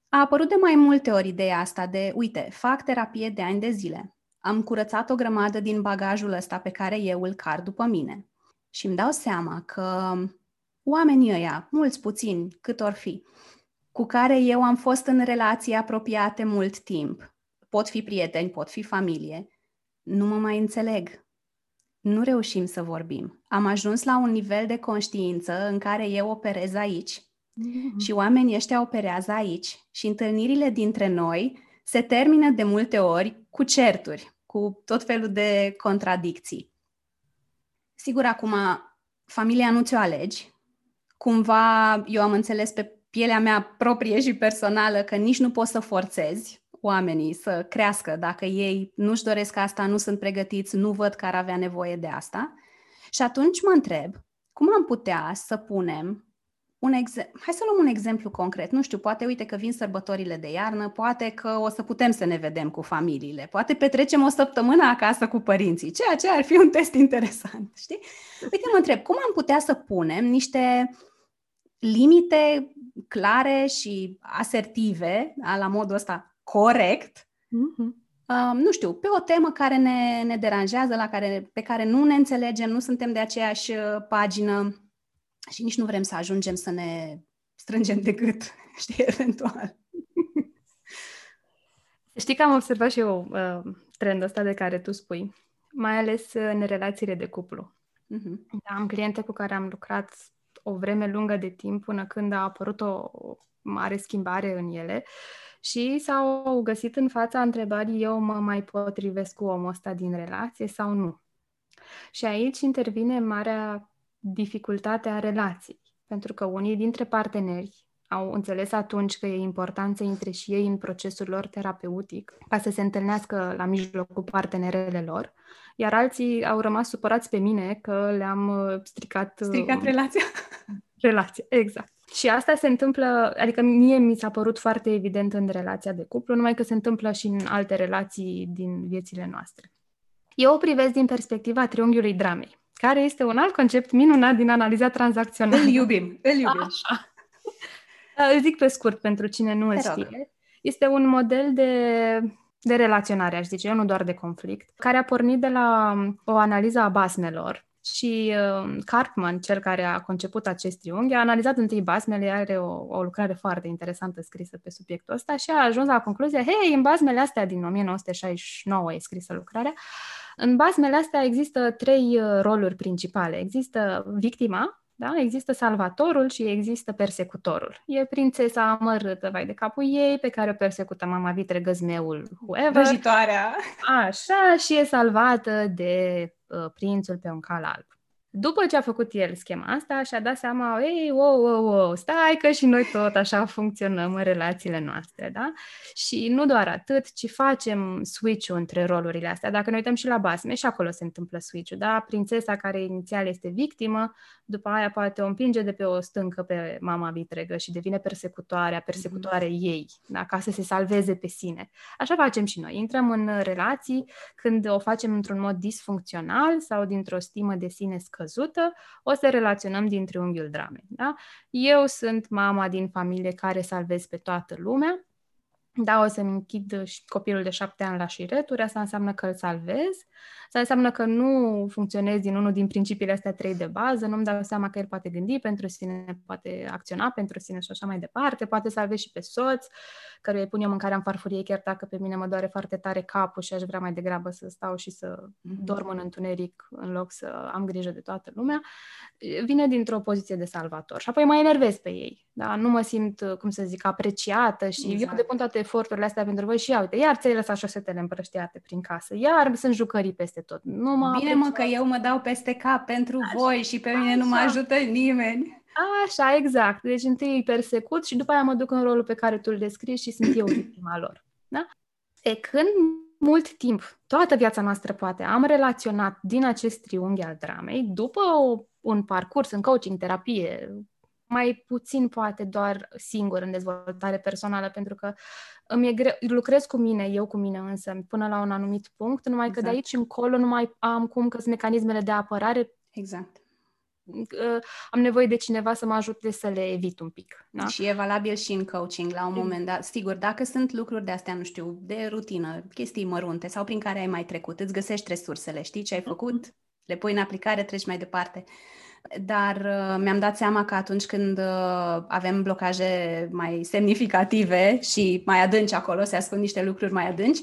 a apărut de mai multe ori ideea asta de, uite, fac terapie de ani de zile, am curățat o grămadă din bagajul ăsta pe care eu îl car după mine și îmi dau seama că oamenii ăia, mulți puțini, cât or fi, cu care eu am fost în relații apropiate mult timp, pot fi prieteni, pot fi familie, nu mă mai înțeleg. Nu reușim să vorbim. Am ajuns la un nivel de conștiință în care eu operez aici mm-hmm. și oamenii ăștia operează aici și întâlnirile dintre noi se termină de multe ori cu certuri, cu tot felul de contradicții. Sigur, acum, familia nu ți-o alegi. Cumva, eu am înțeles pe pielea mea proprie și personală că nici nu poți să forțezi oamenii să crească dacă ei nu-și doresc asta, nu sunt pregătiți, nu văd că ar avea nevoie de asta. Și atunci mă întreb, cum am putea să punem un exe- Hai să luăm un exemplu concret. Nu știu, poate uite că vin sărbătorile de iarnă, poate că o să putem să ne vedem cu familiile, poate petrecem o săptămână acasă cu părinții, ceea ce ar fi un test interesant, știi? Uite, mă întreb, cum am putea să punem niște limite clare și asertive, la modul ăsta corect, mm-hmm. Uh, nu știu, pe o temă care ne, ne deranjează, la care, pe care nu ne înțelegem, nu suntem de aceeași uh, pagină, și nici nu vrem să ajungem să ne strângem de gât, știi, eventual. Știi că am observat și eu uh, trendul ăsta de care tu spui, mai ales în relațiile de cuplu. Uh-huh. Am cliente cu care am lucrat o vreme lungă de timp până când a apărut o mare schimbare în ele și s-au găsit în fața întrebării eu mă mai potrivesc cu omul ăsta din relație sau nu. Și aici intervine marea dificultatea relației, pentru că unii dintre parteneri au înțeles atunci că e important să intre și ei în procesul lor terapeutic ca să se întâlnească la mijloc cu partenerele lor, iar alții au rămas supărați pe mine că le-am uh, stricat... Uh, stricat relația. Relația, exact. Și asta se întâmplă, adică mie mi s-a părut foarte evident în relația de cuplu, numai că se întâmplă și în alte relații din viețile noastre. Eu o privesc din perspectiva triunghiului dramei care este un alt concept minunat din analiza tranzacțională. Îl iubim, îl iubim. Așa. Îl zic pe scurt pentru cine nu îl știe. Este un model de, de relaționare, aș zice eu, nu doar de conflict, care a pornit de la o analiză a basmelor și uh, Cartman, cel care a conceput acest triunghi, a analizat întâi basmele, are o, o lucrare foarte interesantă scrisă pe subiectul ăsta și a ajuns la concluzia, hei, în basmele astea din 1969 e scrisă lucrarea, în basmele astea există trei uh, roluri principale. Există victima, da? Există salvatorul și există persecutorul. E prințesa amărâtă, vai de capul ei, pe care o persecută mama vitre, găzmeul, whoever. Vrăjitoarea. Așa, și e salvată de uh, prințul pe un cal alb. După ce a făcut el schema asta, și-a dat seama, ei, wow, wow, wow, stai că și noi tot așa funcționăm în relațiile noastre, da? Și nu doar atât, ci facem switch-ul între rolurile astea. Dacă ne uităm și la basme, și acolo se întâmplă switch-ul, da? Prințesa care inițial este victimă, după aia poate o împinge de pe o stâncă pe mama vitregă și devine persecutoarea, persecutoare mm-hmm. ei, da? ca să se salveze pe sine. Așa facem și noi. Intrăm în relații când o facem într-un mod disfuncțional sau dintr-o stimă de sine scăzută, o să relaționăm din triunghiul dramei. Da? Eu sunt mama din familie care salvez pe toată lumea, da, o să-mi închid copilul de șapte ani la șireturi, asta înseamnă că îl salvez, asta înseamnă că nu funcționez din unul din principiile astea trei de bază, nu-mi dau seama că el poate gândi pentru sine, poate acționa pentru sine și așa mai departe, poate salvez și pe soț, căruia îi pun eu mâncarea în farfurie, chiar dacă pe mine mă doare foarte tare capul și aș vrea mai degrabă să stau și să mm-hmm. dorm în întuneric în loc să am grijă de toată lumea, vine dintr-o poziție de salvator. Și apoi mă enervez pe ei. Da? Nu mă simt, cum să zic, apreciată și exact. eu depun toate eforturile astea pentru voi și ia, uite, iar ți-ai lăsat șosetele împrăștiate prin casă, iar sunt jucării peste tot. Nu mă Bine mă că eu mă dau peste cap pentru Așa. voi și pe mine Așa. nu mă ajută nimeni. Așa, exact. Deci întâi îi persecut și după aia mă duc în rolul pe care tu îl descrii și sunt eu victima lor. Da? E când mult timp, toată viața noastră poate, am relaționat din acest triunghi al dramei, după o, un parcurs în coaching, terapie, mai puțin poate doar singur în dezvoltare personală, pentru că îmi e greu, lucrez cu mine, eu cu mine însă, până la un anumit punct, numai exact. că de exact. aici încolo nu mai am cum că sunt mecanismele de apărare. Exact. Am nevoie de cineva să mă ajute să le evit un pic. Da? Și e valabil și în coaching la un moment dat. Sigur, dacă sunt lucruri de astea, nu știu, de rutină, chestii mărunte sau prin care ai mai trecut, îți găsești resursele, știi ce ai făcut, mm-hmm. le pui în aplicare, treci mai departe. Dar uh, mi-am dat seama că atunci când uh, avem blocaje mai semnificative și mai adânci acolo, se ascund niște lucruri mai adânci,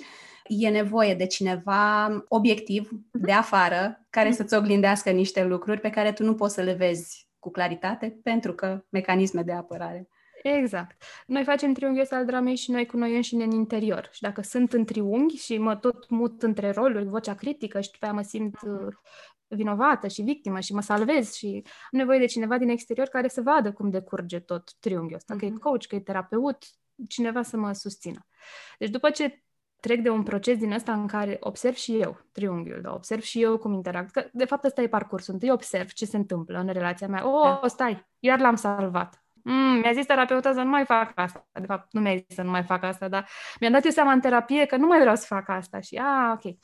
e nevoie de cineva obiectiv, mhm. de afară, care mhm. să-ți oglindească niște lucruri pe care tu nu poți să le vezi cu claritate, pentru că mecanisme de apărare. Exact. Noi facem triunghiul ăsta al dramei și noi cu noi înșine în interior. Și dacă sunt în triunghi și mă tot mut între roluri, vocea critică și după aia mă simt uh, vinovată și victimă și mă salvez și am nevoie de cineva din exterior care să vadă cum decurge tot triunghiul ăsta, uh-huh. că e mhm. coach, că e terapeut, cineva să mă susțină. Deci după ce trec de un proces din ăsta în care observ și eu triunghiul, da? observ și eu cum interact. Că, de fapt, ăsta e parcursul. Întâi observ ce se întâmplă în relația mea. Oh, da. stai, iar l-am salvat. Mm, mi-a zis terapeuta să nu mai fac asta. De fapt, nu mi-a zis să nu mai fac asta, dar mi-am dat eu seama în terapie că nu mai vreau să fac asta. Și, a, ok.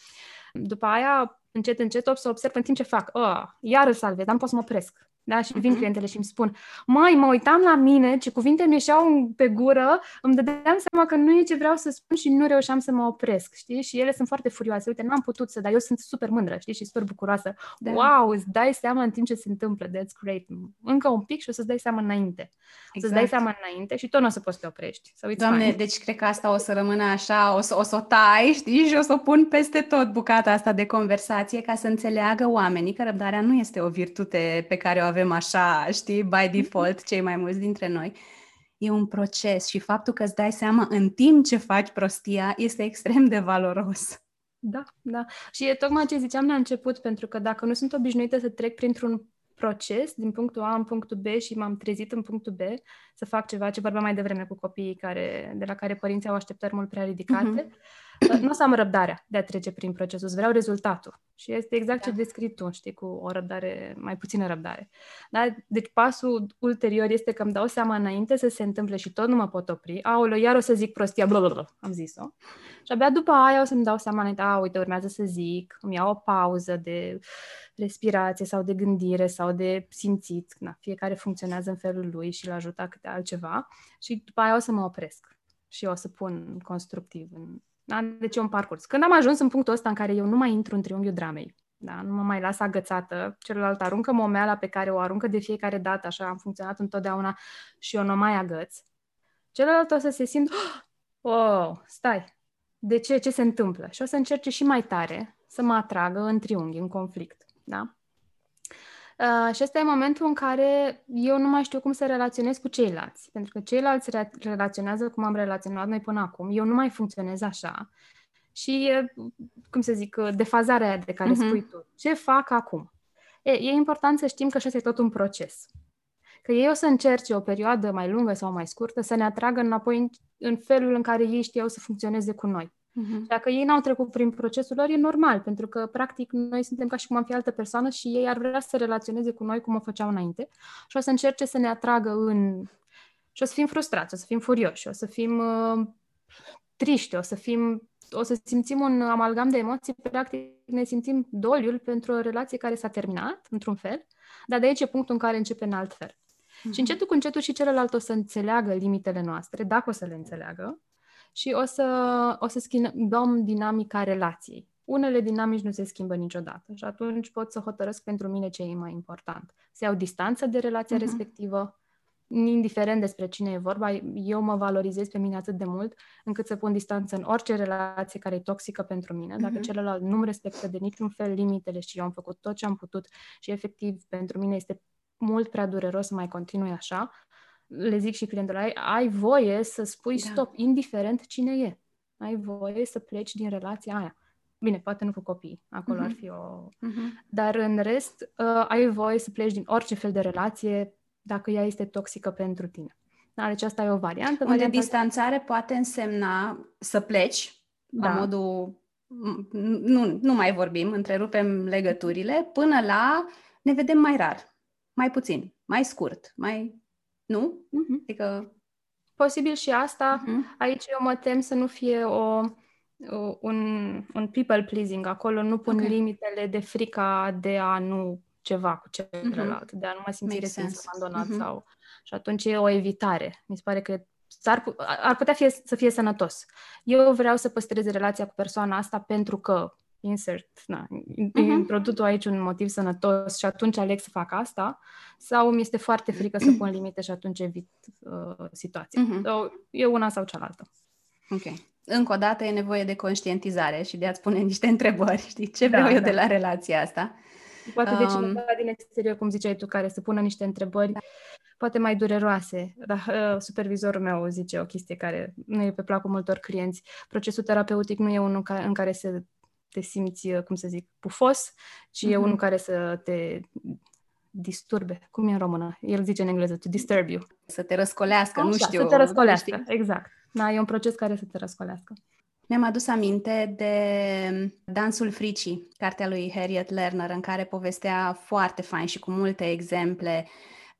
După aia, încet, încet, să observ în timp ce fac. Oh, iar îl salvez, dar nu pot să mă opresc. Da? Și vin uh-huh. clientele și îmi spun, mai, mă uitam la mine, ce cuvinte mi ieșeau pe gură, îmi dădeam seama că nu e ce vreau să spun și nu reușeam să mă opresc, știi? Și ele sunt foarte furioase. Uite, n-am putut să, dar eu sunt super mândră, știi? Și super bucuroasă. Da. Wow, îți dai seama în timp ce se întâmplă, that's great. Încă un pic și o să-ți dai seama înainte. Exact. Să-ți dai seama înainte și tot nu o să poți să te oprești. Să uiți Doamne, fine. deci cred că asta o să rămână așa, o să o, să o tai, știi? Și o să o pun peste tot bucata asta de conversație ca să înțeleagă oamenii că răbdarea nu este o virtute pe care o avem așa, știi, by default, cei mai mulți dintre noi. E un proces și faptul că îți dai seama în timp ce faci prostia este extrem de valoros. Da, da. Și e tocmai ce ziceam la început, pentru că dacă nu sunt obișnuită să trec printr-un proces din punctul A în punctul B și m-am trezit în punctul B să fac ceva ce vorbeam mai devreme cu copiii care, de la care părinții au așteptări mult prea ridicate, uh-huh. Nu o să am răbdarea de a trece prin procesul, vreau rezultatul. Și este exact da. ce descrii tu, știi, cu o răbdare, mai puțină răbdare. Da? Deci pasul ulterior este că îmi dau seama înainte să se întâmple și tot nu mă pot opri. Aoleu, iar o să zic prostia, blablabla, am zis-o. Și abia după aia o să-mi dau seama înainte, a, uite, urmează să zic, îmi iau o pauză de respirație sau de gândire sau de simțit. Na, fiecare funcționează în felul lui și îl ajută câte altceva. Și după aia o să mă opresc și o să pun constructiv în da? Deci e un parcurs. Când am ajuns în punctul ăsta în care eu nu mai intru în triunghiul dramei, da? nu mă mai las agățată, celălalt aruncă momeala pe care o aruncă de fiecare dată, așa am funcționat întotdeauna și eu nu mai agăț, celălalt o să se simt, oh, stai, de ce, ce se întâmplă? Și o să încerce și mai tare să mă atragă în triunghi, în conflict. Da? Uh, și ăsta e momentul în care eu nu mai știu cum să relaționez cu ceilalți. Pentru că ceilalți re- relaționează cum am relaționat noi până acum. Eu nu mai funcționez așa. Și, cum să zic, defazarea aia de care uh-huh. spui tu. Ce fac acum? E, e important să știm că așa este tot un proces. Că ei o să încerce o perioadă mai lungă sau mai scurtă să ne atragă înapoi în, în felul în care ei știau să funcționeze cu noi. Uh-huh. Dacă ei n-au trecut prin procesul lor, e normal, pentru că, practic, noi suntem ca și cum am fi altă persoană și ei ar vrea să se relaționeze cu noi cum o făceau înainte și o să încerce să ne atragă în... și o să fim frustrați, o să fim furioși, o să fim uh, triști, o să fim o să simțim un amalgam de emoții, practic ne simțim doliul pentru o relație care s-a terminat, într-un fel, dar de aici e punctul în care începe în alt fel. Mm-hmm. Și încetul cu încetul și celălalt o să înțeleagă limitele noastre, dacă o să le înțeleagă, și o să, o să schimbăm dinamica relației. Unele dinamici nu se schimbă niciodată și atunci pot să hotărăsc pentru mine ce e mai important. Să iau distanță de relația uh-huh. respectivă indiferent despre cine e vorba, eu mă valorizez pe mine atât de mult încât să pun distanță în orice relație care e toxică pentru mine. Dacă uh-huh. celălalt nu-mi respectă de niciun fel limitele și eu am făcut tot ce am putut și efectiv pentru mine este mult prea dureros să mai continui așa, le zic și clientelor, ai, ai voie să spui da. stop, indiferent cine e. Ai voie să pleci din relația aia. Bine, poate nu cu copii, acolo uh-huh. ar fi o... Uh-huh. Dar în rest, uh, ai voie să pleci din orice fel de relație dacă ea este toxică pentru tine. Da, deci asta e o variantă. Unde varianta distanțare asta... poate însemna să pleci, da. la modul nu, nu mai vorbim, întrerupem legăturile, până la ne vedem mai rar, mai puțin, mai scurt, mai... Nu? Uh-huh. Adică... Posibil și asta. Uh-huh. Aici eu mă tem să nu fie o, o un, un people pleasing. Acolo nu pun okay. limitele de frica de a nu ceva cu celălalt, uh-huh. de a nu mă simți respins, abandonat uh-huh. sau... Și atunci e o evitare. Mi se pare că ar, ar putea fie, să fie sănătos. Eu vreau să păstrez relația cu persoana asta pentru că insert, na, uh-huh. introduc aici un motiv sănătos și atunci aleg să fac asta sau mi este foarte frică să pun limite și atunci evit uh, situația. Uh-huh. So, e una sau cealaltă. Ok. Încă o dată e nevoie de conștientizare și de a-ți pune niște întrebări, știi? Ce vreau da, eu da. de la relația asta? Poate um, de cineva din exterior, cum ziceai tu, care să pună niște întrebări da. poate mai dureroase. Dar uh, supervizorul meu zice o chestie care nu e pe placul multor clienți. Procesul terapeutic nu e unul ca, în care să te simți, uh, cum să zic, pufos, ci mm-hmm. e mhm. unul care să te disturbe. Cum e în română? El zice în engleză, to disturb you. Să te răscolească, Așa, nu știu. Să te răscolească, exact. Da, e un proces care să te răscolească. Mi-am adus aminte de Dansul Fricii, cartea lui Harriet Lerner, în care povestea foarte fain și cu multe exemple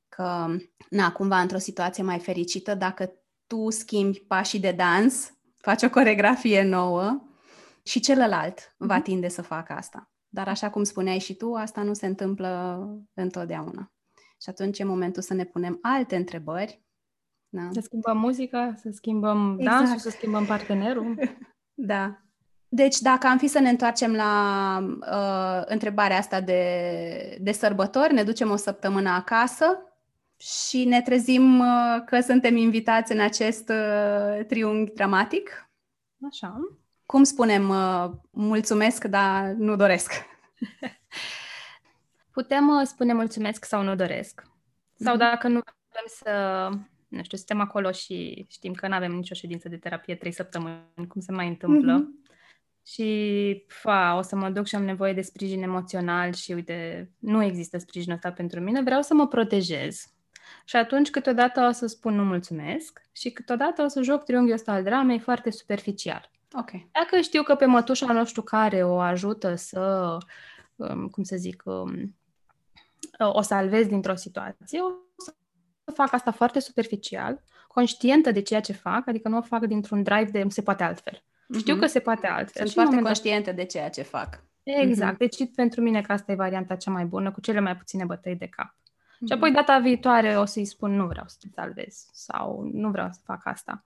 că, na, cumva într-o situație mai fericită, dacă tu schimbi pașii de dans, faci o coregrafie nouă și celălalt mm-hmm. va tinde să facă asta. Dar așa cum spuneai și tu, asta nu se întâmplă întotdeauna. Și atunci e momentul să ne punem alte întrebări. Da. Să schimbăm muzica, să schimbăm exact. dansul, să schimbăm partenerul. Da. Deci, dacă am fi să ne întoarcem la uh, întrebarea asta de, de sărbători, ne ducem o săptămână acasă și ne trezim uh, că suntem invitați în acest uh, triunghi dramatic. Așa. Cum spunem, uh, mulțumesc, dar nu doresc? Putem uh, spune mulțumesc sau nu doresc. Sau mm-hmm. dacă nu vrem să nu știu, suntem acolo și știm că nu avem nicio ședință de terapie trei săptămâni, cum se mai întâmplă. Mm-hmm. Și fa, o să mă duc și am nevoie de sprijin emoțional și uite, nu există sprijinul ăsta pentru mine, vreau să mă protejez. Și atunci câteodată o să spun nu mulțumesc și câteodată o să joc triunghiul ăsta al dramei foarte superficial. Ok. Dacă știu că pe mătușa nu știu care o ajută să, um, cum să zic, um, o salvez dintr-o situație, o să fac asta foarte superficial, conștientă de ceea ce fac, adică nu o fac dintr-un drive de se poate altfel. Mm-hmm. Știu că se poate altfel. Sunt foarte conștientă de ceea ce fac. Exact. Mm-hmm. Deci pentru mine că asta e varianta cea mai bună, cu cele mai puține bătăi de cap. Mm-hmm. Și apoi data viitoare o să-i spun nu vreau să te salvez sau nu vreau să fac asta.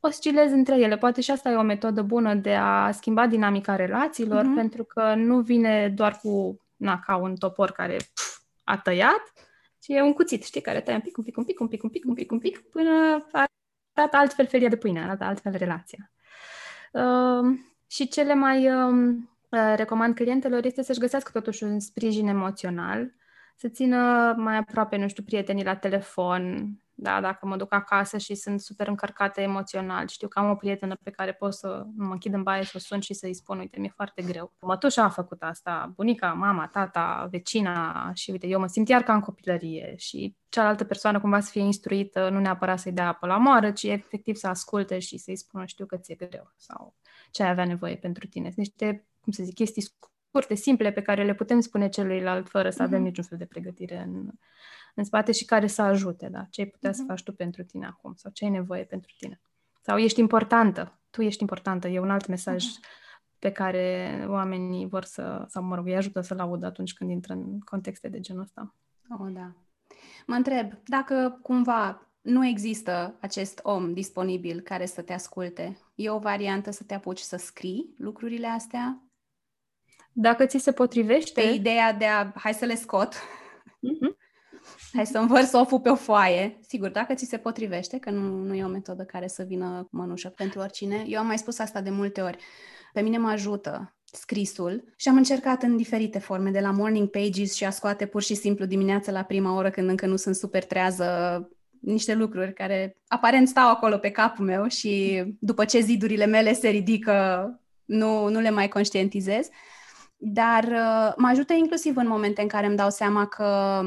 Oscilez între ele. Poate și asta e o metodă bună de a schimba dinamica relațiilor, mm-hmm. pentru că nu vine doar cu, na, ca un topor care pf, a tăiat, și e un cuțit, știi, care taie un pic, un pic, un pic, un pic, un pic, un pic, un pic, până arată altfel felia de pâine, arată altfel relația. Uh, și cele mai uh, recomand clientelor este să-și găsească totuși un sprijin emoțional, să țină mai aproape, nu știu, prietenii la telefon, da, dacă mă duc acasă și sunt super încărcată emoțional, știu că am o prietenă pe care pot să mă închid în baie, să o sun și să-i spun, uite, mi-e foarte greu. Mătușa a făcut asta, bunica, mama, tata, vecina și uite, eu mă simt iar ca în copilărie și cealaltă persoană cumva să fie instruită, nu neapărat să-i dea apă la moară, ci efectiv să asculte și să-i spună, știu că ți-e greu sau ce ai avea nevoie pentru tine. Sunt niște, cum să zic, chestii scurte, simple, pe care le putem spune celuilalt fără să avem mm-hmm. niciun fel de pregătire în, în spate și care să ajute, da? Ce ai putea uh-huh. să mhm. faci tu pentru tine acum sau ce ai nevoie pentru tine. Sau ești importantă, tu ești importantă, e un alt mesaj uh-huh. pe care oamenii vor să, sau mă rog, îi ajută să-l audă atunci când intră în contexte de genul ăsta. Oh, da. Mă întreb, dacă cumva nu există acest om disponibil care să te asculte, e o variantă să te apuci să scrii lucrurile astea? Dacă ți se potrivește... Pe ideea de a, hai să le scot. Mm-hmm. Hai să învăț oful pe o foaie. Sigur, dacă ți se potrivește, că nu, nu e o metodă care să vină mănușă pentru oricine. Eu am mai spus asta de multe ori. Pe mine mă ajută scrisul și am încercat în diferite forme, de la morning pages și a scoate pur și simplu dimineața la prima oră când încă nu sunt super trează niște lucruri care aparent stau acolo pe capul meu și după ce zidurile mele se ridică, nu, nu le mai conștientizez. Dar uh, mă ajută inclusiv în momente în care îmi dau seama că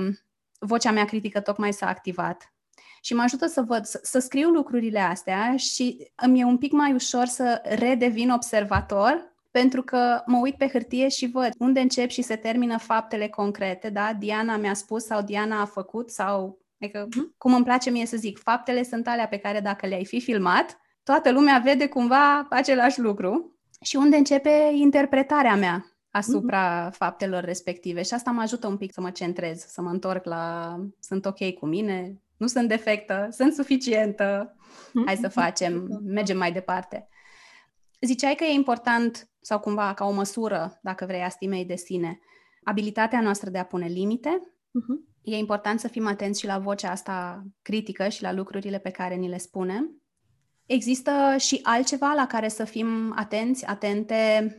vocea mea critică tocmai s-a activat. Și mă ajută să văd, să, să scriu lucrurile astea și îmi e un pic mai ușor să redevin observator pentru că mă uit pe hârtie și văd unde încep și se termină faptele concrete, da? Diana mi-a spus sau Diana a făcut sau, adică, mm-hmm. cum îmi place mie să zic, faptele sunt alea pe care dacă le-ai fi filmat, toată lumea vede cumva același lucru și unde începe interpretarea mea asupra mm-hmm. faptelor respective și asta mă ajută un pic să mă centrez, să mă întorc la sunt ok cu mine, nu sunt defectă, sunt suficientă, mm-hmm. hai să facem, mergem mai departe. Ziceai că e important, sau cumva ca o măsură, dacă vrei, a stimei de sine, abilitatea noastră de a pune limite. Uh-huh. E important să fim atenți și la vocea asta critică și la lucrurile pe care ni le spunem. Există și altceva la care să fim atenți, atente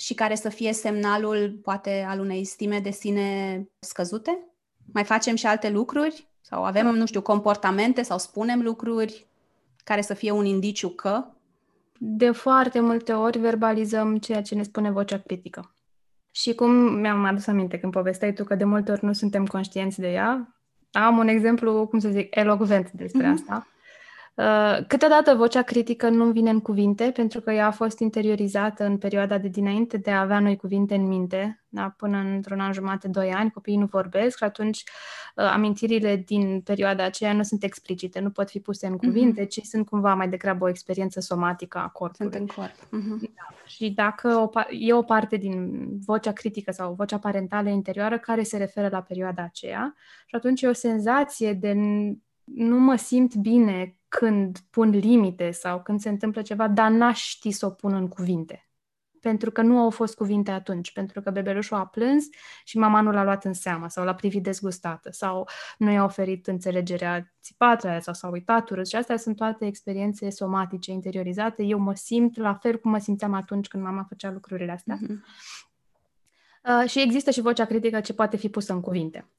și care să fie semnalul, poate, al unei stime de sine scăzute? Mai facem și alte lucruri? Sau avem, nu știu, comportamente sau spunem lucruri care să fie un indiciu că de foarte multe ori verbalizăm ceea ce ne spune vocea critică. Și cum mi-am adus aminte când povesteai tu că de multe ori nu suntem conștienți de ea, am un exemplu, cum să zic, elocvent despre mm-hmm. asta. Uh, câteodată vocea critică nu vine în cuvinte, pentru că ea a fost interiorizată în perioada de dinainte de a avea noi cuvinte în minte, da? până într-un an jumate, doi ani, copiii nu vorbesc și atunci uh, amintirile din perioada aceea nu sunt explicite, nu pot fi puse în cuvinte, mm-hmm. ci sunt cumva mai degrabă o experiență somatică a corpului. Sunt în corp. Mm-hmm. Da. Și dacă o, e o parte din vocea critică sau vocea parentală interioară care se referă la perioada aceea și atunci e o senzație de nu mă simt bine când pun limite sau când se întâmplă ceva, dar n-aș ști să o pun în cuvinte. Pentru că nu au fost cuvinte atunci, pentru că bebelușul a plâns și mama nu l-a luat în seamă sau l-a privit dezgustată sau nu i-a oferit înțelegerea țipată sau s-a uitat urât și astea sunt toate experiențe somatice interiorizate. Eu mă simt la fel cum mă simțeam atunci când mama făcea lucrurile astea. Mm-hmm. Uh, și există și vocea critică ce poate fi pusă în cuvinte.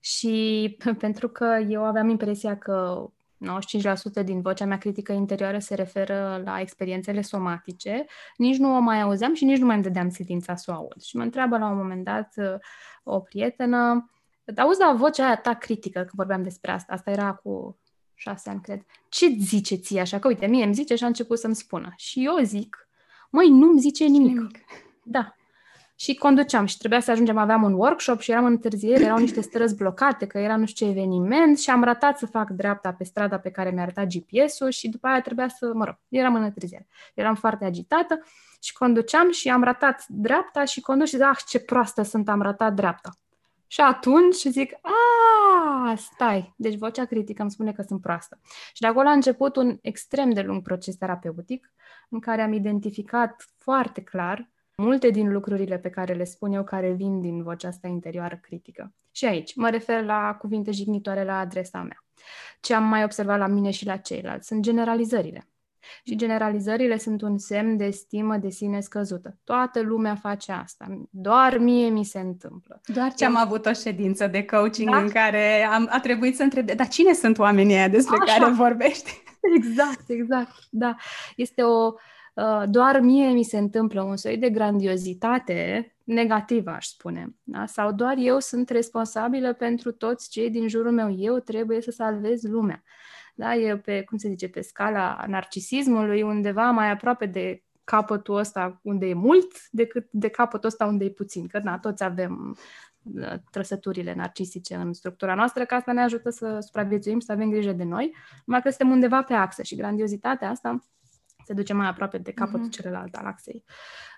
Și pentru că eu aveam impresia că 95% din vocea mea critică interioară se referă la experiențele somatice, nici nu o mai auzeam și nici nu mai îmi dădeam silința să o aud. Și mă întreabă la un moment dat uh, o prietenă, auzi la vocea aia ta critică, că vorbeam despre asta, asta era cu șase ani, cred. Ce zice ție așa? Că uite, mie îmi zice și a început să-mi spună. Și eu zic, măi, nu-mi zice nimic. nimic. Da și conduceam și trebuia să ajungem, aveam un workshop și eram în întârziere, erau niște străzi blocate, că era nu știu ce eveniment și am ratat să fac dreapta pe strada pe care mi-a arătat GPS-ul și după aia trebuia să, mă rog, eram în întârziere. Eram foarte agitată și conduceam și am ratat dreapta și conduc și zic, ah, ce proastă sunt, am ratat dreapta. Și atunci zic, a, stai, deci vocea critică îmi spune că sunt proastă. Și de acolo a început un extrem de lung proces terapeutic în care am identificat foarte clar multe din lucrurile pe care le spun eu care vin din vocea asta interioară critică. Și aici mă refer la cuvinte jignitoare la adresa mea. Ce am mai observat la mine și la ceilalți sunt generalizările. Și generalizările sunt un semn de stimă de sine scăzută. Toată lumea face asta. Doar mie mi se întâmplă. Doar ce am avut o ședință de coaching da? în care am, a trebuit să întreb, dar cine sunt oamenii aia despre Așa. care vorbești? Exact, exact. Da. Este o, Uh, doar mie mi se întâmplă un soi de grandiozitate negativă, aș spune. Da? Sau doar eu sunt responsabilă pentru toți cei din jurul meu. Eu trebuie să salvez lumea. Da? E pe, cum se zice, pe scala narcisismului, undeva mai aproape de capătul ăsta unde e mult decât de capătul ăsta unde e puțin. Că na, toți avem uh, trăsăturile narcisice în structura noastră, că asta ne ajută să supraviețuim, să avem grijă de noi, numai că suntem undeva pe axă și grandiozitatea asta se duce mai aproape de capătul mm-hmm. celălalt al axei.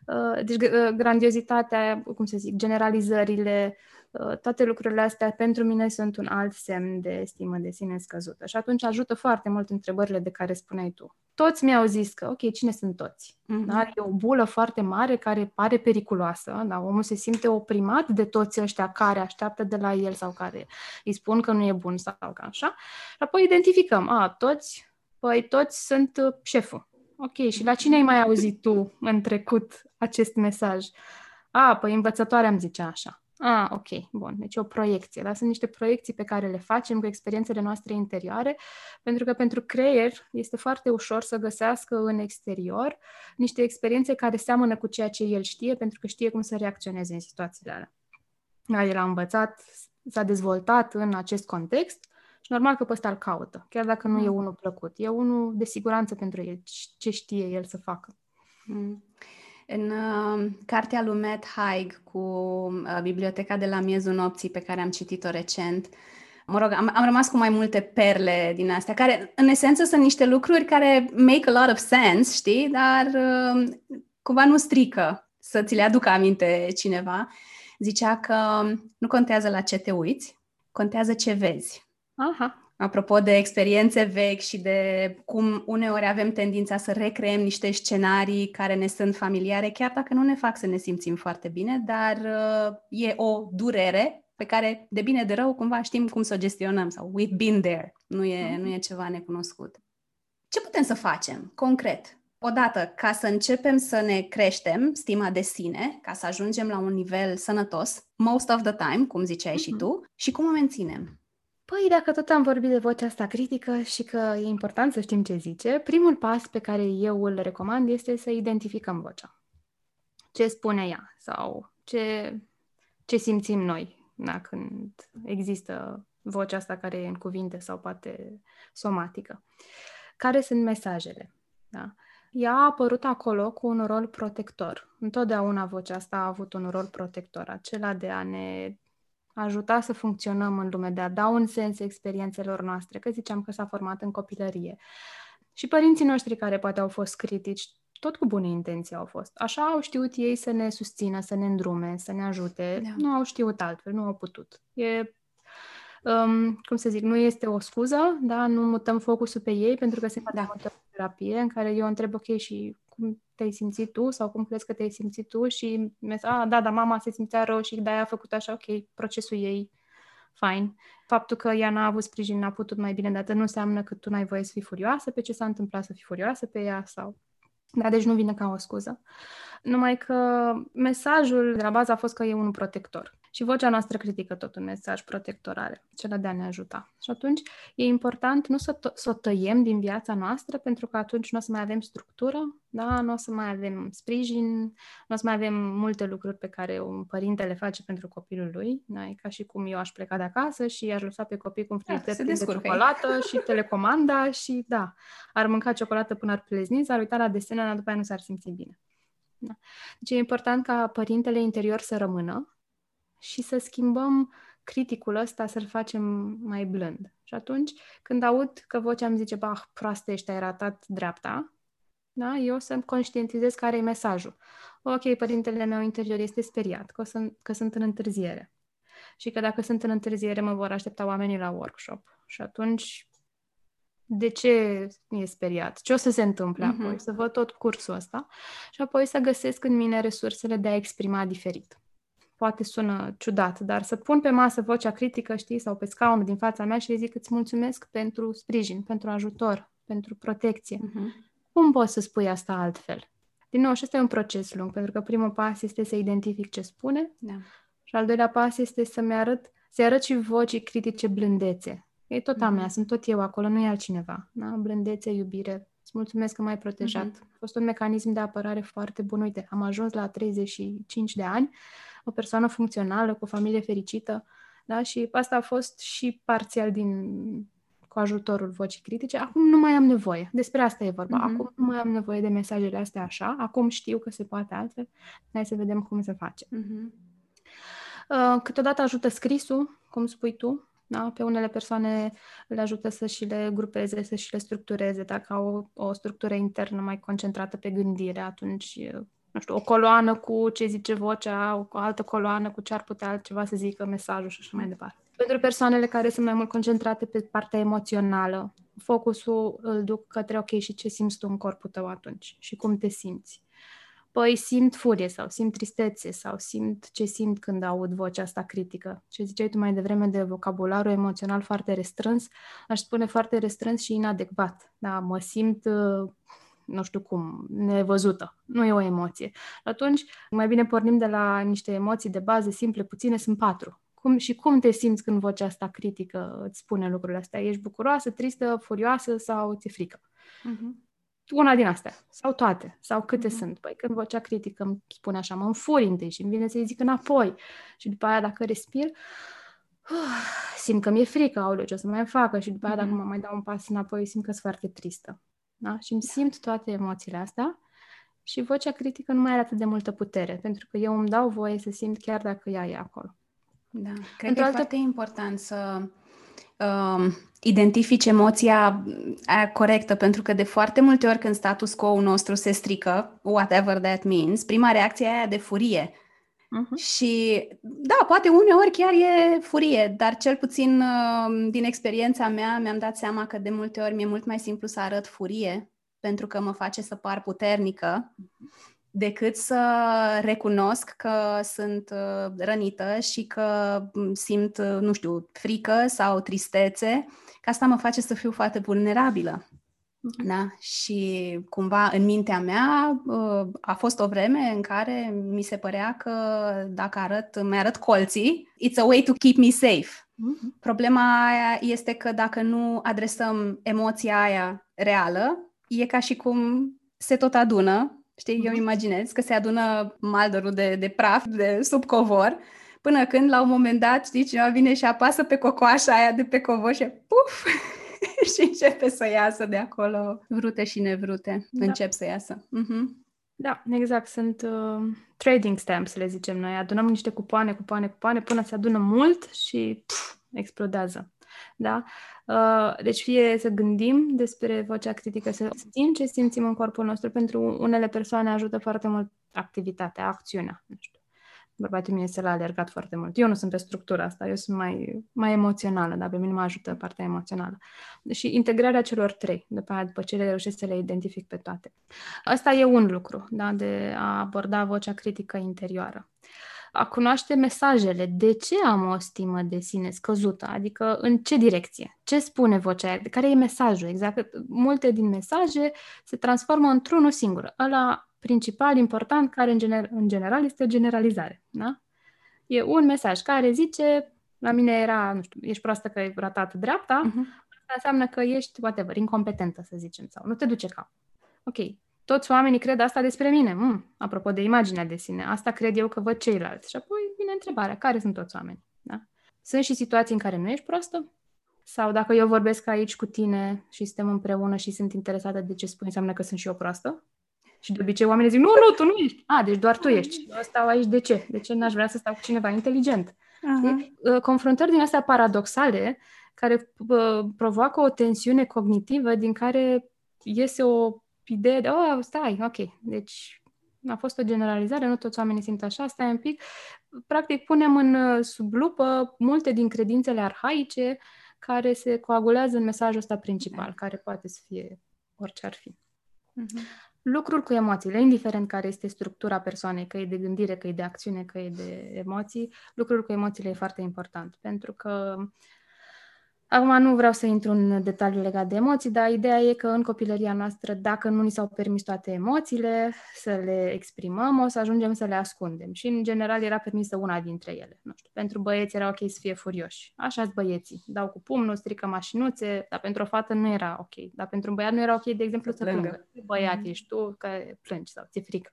Uh, deci uh, grandiozitatea, cum să zic, generalizările, uh, toate lucrurile astea pentru mine sunt un alt semn de stimă de sine scăzută. Și atunci ajută foarte mult întrebările de care spuneai tu. toți mi-au zis că, ok, cine sunt toți? Mm-hmm. Da? E o bulă foarte mare care pare periculoasă, da? omul se simte oprimat de toți ăștia care așteaptă de la el sau care îi spun că nu e bun sau că așa. Și apoi identificăm, a, toți, păi toți sunt uh, șeful. Ok, și la cine ai mai auzit tu în trecut acest mesaj? A, păi învățătoarea îmi zicea așa. Ah, ok, bun. Deci o proiecție. Dar sunt niște proiecții pe care le facem cu experiențele noastre interioare, pentru că pentru creier este foarte ușor să găsească în exterior niște experiențe care seamănă cu ceea ce el știe, pentru că știe cum să reacționeze în situațiile alea. Da, el a învățat, s-a dezvoltat în acest context și normal că pe ăsta îl caută, chiar dacă nu mm. e unul plăcut. E unul de siguranță pentru el, ce știe el să facă. Mm. În uh, cartea lui Matt Haig cu uh, Biblioteca de la miezul nopții pe care am citit-o recent, mă rog, am, am rămas cu mai multe perle din astea, care în esență sunt niște lucruri care make a lot of sense, știi, dar uh, cumva nu strică să ți le aducă aminte cineva. Zicea că nu contează la ce te uiți, contează ce vezi. Aha. Apropo de experiențe vechi și de cum uneori avem tendința să recreăm niște scenarii care ne sunt familiare, chiar dacă nu ne fac să ne simțim foarte bine, dar uh, e o durere pe care, de bine de rău, cumva știm cum să o gestionăm sau we've been there. Nu e, mm-hmm. nu e ceva necunoscut. Ce putem să facem, concret? Odată, ca să începem să ne creștem stima de sine, ca să ajungem la un nivel sănătos, most of the time, cum ziceai mm-hmm. și tu, și cum o menținem? Păi, dacă tot am vorbit de vocea asta critică și că e important să știm ce zice, primul pas pe care eu îl recomand este să identificăm vocea. Ce spune ea sau ce, ce simțim noi da, când există vocea asta care e în cuvinte sau poate somatică. Care sunt mesajele? Da? Ea a apărut acolo cu un rol protector. Întotdeauna vocea asta a avut un rol protector, acela de a ne ajuta să funcționăm în lume, de a da un sens experiențelor noastre, că ziceam că s-a format în copilărie. Și părinții noștri care poate au fost critici, tot cu bune intenții au fost. Așa au știut ei să ne susțină, să ne îndrume, să ne ajute. Da. Nu au știut altfel, nu au putut. E, um, cum să zic, nu este o scuză, da? nu mutăm focusul pe ei, pentru că se face da. o terapie în care eu întreb, ok, și cum te-ai simțit tu sau cum crezi că te-ai simțit tu și mi a, da, da, mama se simțea rău și de-aia a făcut așa, ok, procesul ei, fine. Faptul că ea n-a avut sprijin, n-a putut mai bine, dar nu înseamnă că tu n-ai voie să fii furioasă pe ce s-a întâmplat, să fii furioasă pe ea sau... Da, deci nu vine ca o scuză. Numai că mesajul de la bază a fost că e un protector. Și vocea noastră critică tot un mesaj protector are, acela de a ne ajuta. Și atunci e important nu să, to- să o tăiem din viața noastră, pentru că atunci nu o să mai avem structură, da? nu o să mai avem sprijin, nu o să mai avem multe lucruri pe care un părinte le face pentru copilul lui. Da? E ca și cum eu aș pleca de acasă și aș lăsa pe copii cu un frigider da, de ciocolată și telecomanda și da, ar mânca ciocolată până ar plezni, s-ar uita la desene, dar după aia nu s-ar simți bine. Da. Deci e important ca părintele interior să rămână, și să schimbăm criticul ăsta, să-l facem mai blând. Și atunci, când aud că vocea îmi zice, bah, proastă ești, ai ratat dreapta, da? eu să-mi conștientizez care e mesajul. Ok, părintele meu interior este speriat că, sunt, că sunt în întârziere și că dacă sunt în întârziere mă vor aștepta oamenii la workshop. Și atunci, de ce e speriat? Ce o să se întâmple uh-huh. apoi? Să văd tot cursul ăsta și apoi să găsesc în mine resursele de a exprima diferit poate sună ciudat, dar să pun pe masă vocea critică, știi, sau pe scaunul din fața mea și îi zic îți mulțumesc pentru sprijin, pentru ajutor, pentru protecție. Uh-huh. Cum poți să spui asta altfel? Din nou, și ăsta e un proces lung, pentru că primul pas este să identific ce spune da. și al doilea pas este să-mi arăt, să arăt și vocii critice blândețe. E tot a mea, uh-huh. sunt tot eu acolo, nu e altcineva. Da? Blândețe, iubire, îți mulțumesc că m-ai protejat. Uh-huh. A fost un mecanism de apărare foarte bun. Uite, am ajuns la 35 de ani o persoană funcțională, cu o familie fericită, da? Și asta a fost și parțial din cu ajutorul vocii critice. Acum nu mai am nevoie. Despre asta e vorba. Mm-hmm. Acum nu mai am nevoie de mesajele astea așa. Acum știu că se poate altfel. Hai să vedem cum se face. Mm-hmm. Uh, câteodată ajută scrisul, cum spui tu. Da? Pe unele persoane le ajută să și le grupeze, să și le structureze. Dacă au o, o structură internă mai concentrată pe gândire, atunci nu știu, o coloană cu ce zice vocea, o altă coloană cu ce ar putea altceva să zică mesajul și așa mai departe. Pentru persoanele care sunt mai mult concentrate pe partea emoțională, focusul îl duc către, ok, și ce simți tu în corpul tău atunci? Și cum te simți? Păi simt furie sau simt tristețe sau simt ce simt când aud vocea asta critică. Ce ziceai tu mai devreme de vocabularul emoțional foarte restrâns, aș spune foarte restrâns și inadecvat. Da, mă simt uh, nu știu cum, nevăzută. Nu e o emoție. Atunci, mai bine pornim de la niște emoții de bază simple, puține, sunt patru. Cum, și cum te simți când vocea asta critică îți spune lucrurile astea? Ești bucuroasă, tristă, furioasă sau ți-e frică? Uh-huh. Una din astea. Sau toate. Sau câte uh-huh. sunt. Păi când vocea critică îmi spune așa, mă înfuri întâi și îmi vine să-i zic înapoi. Și după aia dacă respir, uh, simt că mi-e frică, aoleu, ce o să mai facă. Și după aia dacă mă mai dau un pas înapoi, simt că sunt foarte tristă. Da? Și îmi simt toate emoțiile astea și vocea critică nu mai are atât de multă putere, pentru că eu îmi dau voie să simt chiar dacă ea e acolo. Da, cred Într-o că altă... e foarte important să uh, identifici emoția aia corectă, pentru că de foarte multe ori când status quo-ul nostru se strică, whatever that means, prima reacție e aia de furie. Uh-huh. Și da, poate uneori chiar e furie, dar cel puțin uh, din experiența mea mi-am dat seama că de multe ori mi-e mult mai simplu să arăt furie pentru că mă face să par puternică decât să recunosc că sunt uh, rănită și că mm, simt, uh, nu știu, frică sau tristețe, că asta mă face să fiu foarte vulnerabilă. Mhm. Da? Și cumva în mintea mea uh, a fost o vreme în care mi se părea că dacă arăt, mi arăt colții, it's a way to keep me safe. Uh-huh. Problema aia este că dacă nu adresăm emoția aia reală, e ca și cum se tot adună, știi, uh-huh. eu îmi mhm. imaginez că se adună maldorul de, de praf de sub covor, până când la un moment dat, știi, cineva vine și apasă pe cocoașa aia de pe covor și puf, și începe să iasă de acolo vrute și nevrute. Da. Încep să iasă. Uh-huh. Da, exact. Sunt uh, trading stamps, le zicem noi. Adunăm niște cupoane, cupoane, cupoane, până se adună mult și pf, explodează. Da? Uh, deci fie să gândim despre vocea critică, să știm ce simțim în corpul nostru. Pentru unele persoane ajută foarte mult activitatea, acțiunea. Nu știu bărbatul meu este la alergat foarte mult. Eu nu sunt pe structura asta, eu sunt mai, mai emoțională, dar pe mine mă ajută partea emoțională. Și integrarea celor trei, după aia, după ce le reușesc să le identific pe toate. Asta e un lucru, da, de a aborda vocea critică interioară. A cunoaște mesajele. De ce am o stimă de sine scăzută? Adică în ce direcție? Ce spune vocea aia? Care e mesajul? Exact. Multe din mesaje se transformă într-unul singur. Ăla principal, important, care în, gener- în general este o generalizare. Da? E un mesaj care zice, la mine era, nu știu, ești proastă că ai ratat dreapta, uh-huh. asta înseamnă că ești, whatever, incompetentă, să zicem, sau nu te duce cap. Ok, toți oamenii cred asta despre mine. Mm, apropo de imaginea de sine, asta cred eu că văd ceilalți. Și apoi vine întrebarea, care sunt toți oamenii? Da? Sunt și situații în care nu ești proastă? Sau dacă eu vorbesc aici cu tine și suntem împreună și sunt interesată de ce spui, înseamnă că sunt și eu proastă? Și de obicei oamenii zic, nu, nu, tu nu ești. A, deci doar tu ești. Eu stau aici de ce? De ce n-aș vrea să stau cu cineva inteligent? Uh-huh. Confruntări din astea paradoxale care uh, provoacă o tensiune cognitivă din care iese o idee de, oh, stai, ok, deci a fost o generalizare, nu toți oamenii simt așa, stai un pic. Practic punem în uh, sub lupă multe din credințele arhaice care se coagulează în mesajul ăsta principal, da. care poate să fie orice ar fi. Uh-huh lucrul cu emoțiile, indiferent care este structura persoanei, că e de gândire, că e de acțiune, că e de emoții, lucrul cu emoțiile e foarte important, pentru că Acum nu vreau să intru în detalii legate de emoții, dar ideea e că în copilăria noastră, dacă nu ni s-au permis toate emoțiile, să le exprimăm, o să ajungem să le ascundem. Și, în general, era permisă una dintre ele. Nu știu, pentru băieți era ok să fie furioși. așa băieții. Dau cu pumnul, strică mașinuțe, dar pentru o fată nu era ok. Dar pentru un băiat nu era ok, de exemplu, să, să plângă. plângă. Băiat mm-hmm. ești tu, că plângi sau ți-e frică.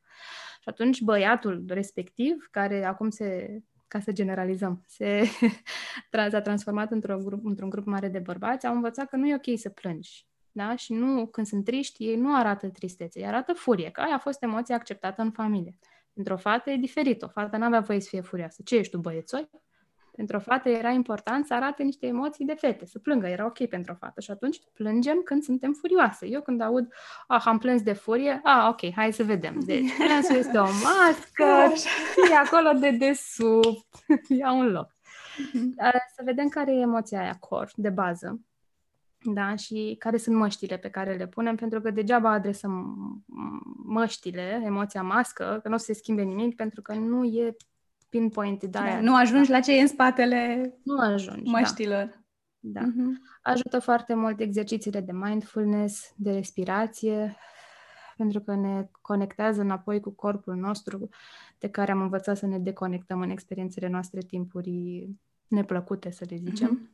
Și atunci băiatul respectiv, care acum se ca să generalizăm, se s-a transformat într-un grup, într-un grup mare de bărbați, au învățat că nu e ok să plângi. Da? Și nu, când sunt triști, ei nu arată tristețe, ei arată furie, că aia a fost emoția acceptată în familie. Pentru o fată e diferit, o fată n-avea voie să fie furioasă. Ce ești tu, băiețoi? Pentru o fată era important să arate niște emoții de fete, să plângă, era ok pentru o fată. Și atunci plângem când suntem furioase. Eu când aud, ah, am plâns de furie, ah, ok, hai să vedem. Deci, plânsul este o mască, e acolo de desubt, ia un loc. Mhm. Să vedem care e emoția aia core, de bază. da, și care sunt măștile pe care le punem, pentru că degeaba adresăm măștile, emoția mască, că nu o să se schimbe nimic, pentru că nu e pinpoint de da, Nu ajungi da. la ce e în spatele nu ajungi, da. măștilor. Da. da. Uh-huh. Ajută foarte mult exercițiile de mindfulness, de respirație, pentru că ne conectează înapoi cu corpul nostru, de care am învățat să ne deconectăm în experiențele noastre timpuri neplăcute, să le zicem. Uh-huh.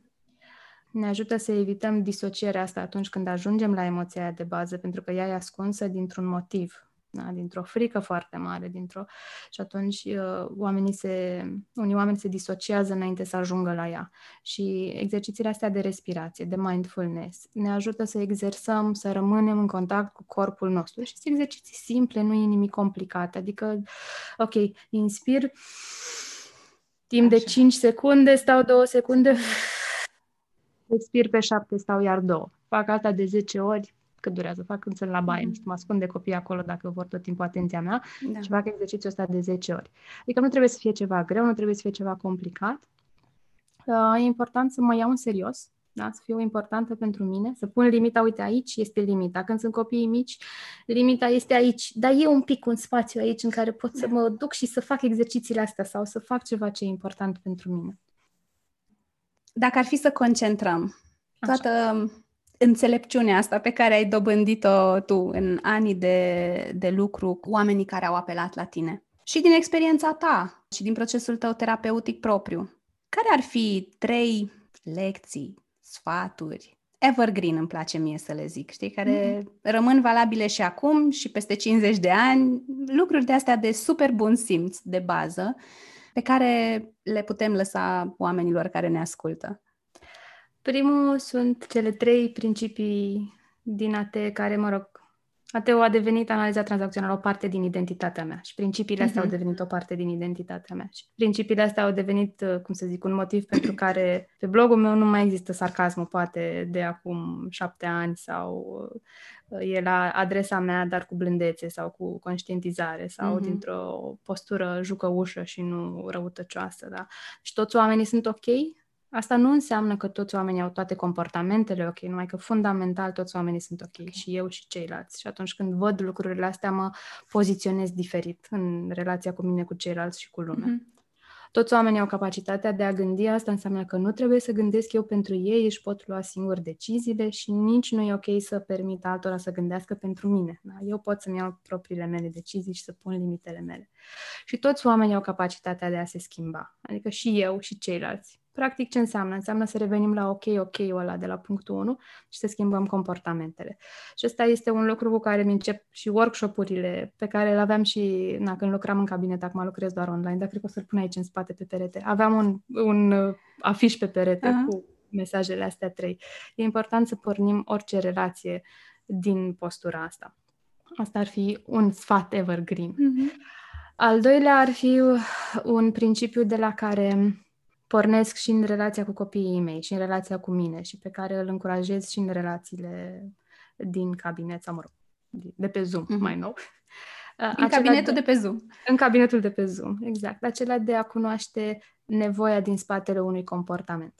Ne ajută să evităm disocierea asta atunci când ajungem la emoția aia de bază, pentru că ea e ascunsă dintr-un motiv, da? dintr-o frică foarte mare, dintr-o... și atunci uh, oamenii se, unii oameni se disociază înainte să ajungă la ea. Și exercițiile astea de respirație, de mindfulness, ne ajută să exersăm, să rămânem în contact cu corpul nostru. Și sunt exerciții simple, nu e nimic complicat. Adică, ok, inspir, timp Așa. de 5 secunde, stau 2 secunde, expir pe 7, stau iar 2. Fac asta de 10 ori, cât durează, fac când sunt la baie, mm-hmm. mă ascund de copii acolo dacă vor tot timpul atenția mea da. și fac exercițiul ăsta de 10 ori. Adică nu trebuie să fie ceva greu, nu trebuie să fie ceva complicat. Uh, e important să mă iau în serios, da? să fiu importantă pentru mine, să pun limita, uite, aici este limita. Când sunt copiii mici, limita este aici, dar e un pic un spațiu aici în care pot să da. mă duc și să fac exercițiile astea sau să fac ceva ce e important pentru mine. Dacă ar fi să concentrăm toată Așa înțelepciunea asta pe care ai dobândit-o tu în anii de, de lucru cu oamenii care au apelat la tine și din experiența ta și din procesul tău terapeutic propriu. Care ar fi trei lecții, sfaturi, evergreen îmi place mie să le zic, știi, care mm-hmm. rămân valabile și acum și peste 50 de ani, lucruri de astea de super bun simț, de bază, pe care le putem lăsa oamenilor care ne ascultă. Primul sunt cele trei principii din AT care, mă rog, ATEU a devenit analiza tranzacțională o parte din identitatea mea și principiile astea uh-huh. au mhm. devenit o parte din identitatea mea. Și principiile astea au devenit, uh, cum să zic, un motiv pentru care pe blogul meu nu mai există sarcasmul, poate de acum șapte ani sau uh, e la adresa mea, dar cu blândețe sau cu conștientizare sau uh-huh. dintr-o postură jucăușă și nu răutăcioasă. Da? Și toți oamenii sunt ok Asta nu înseamnă că toți oamenii au toate comportamentele ok, numai că fundamental toți oamenii sunt ok, okay. și eu și ceilalți. Și atunci când văd lucrurile astea, mă poziționez diferit în relația cu mine, cu ceilalți și cu lumea. Mm-hmm. Toți oamenii au capacitatea de a gândi, asta înseamnă că nu trebuie să gândesc eu pentru ei, își pot lua singur deciziile și nici nu e ok să permit altora să gândească pentru mine. Da? Eu pot să-mi iau propriile mele decizii și să pun limitele mele. Și toți oamenii au capacitatea de a se schimba, adică și eu și ceilalți. Practic, ce înseamnă? Înseamnă să revenim la ok, ok-ul ăla de la punctul 1 și să schimbăm comportamentele. Și ăsta este un lucru cu care mi încep și workshopurile pe care le aveam și na, când lucram în cabinet, acum lucrez doar online, dar cred că o să-l pun aici în spate pe perete. Aveam un, un uh, afiș pe perete uh-huh. cu mesajele astea trei. E important să pornim orice relație din postura asta. Asta ar fi un sfat evergreen. Uh-huh. Al doilea ar fi un principiu de la care pornesc și în relația cu copiii mei și în relația cu mine și pe care îl încurajez și în relațiile din cabinet sau, mă rog, de pe Zoom, mm-hmm. mai nou. În cabinetul de, de pe Zoom. În cabinetul de pe Zoom, exact. Acela de a cunoaște nevoia din spatele unui comportament.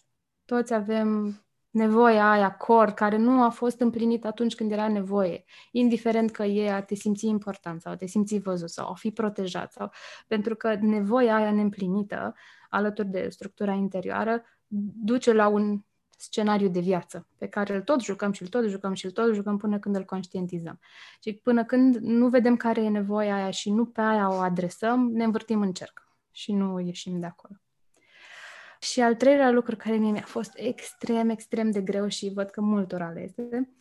Toți avem nevoia aia, cor, care nu a fost împlinită atunci când era nevoie, indiferent că e a te simți important sau a te simți văzut sau a fi protejat sau pentru că nevoia aia neîmplinită alături de structura interioară duce la un scenariu de viață pe care îl tot jucăm și îl tot jucăm și îl tot jucăm până când îl conștientizăm. Și până când nu vedem care e nevoia aia și nu pe aia o adresăm, ne învârtim în cerc și nu ieșim de acolo. Și al treilea lucru care mie mi-a fost extrem, extrem de greu și văd că multora le este,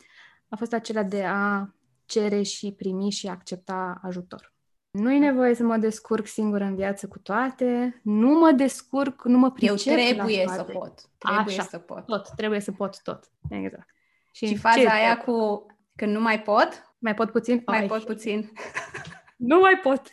a fost acela de a cere și primi și accepta ajutor. Nu e nevoie să mă descurc singur în viață cu toate, nu mă descurc, nu mă pricep Eu trebuie la să pot. Trebuie Așa, să pot. Tot, trebuie să pot tot. Exact. Și, și faza aia pot? cu când nu mai pot? Mai pot puțin? Mai Ai. pot puțin. nu mai pot.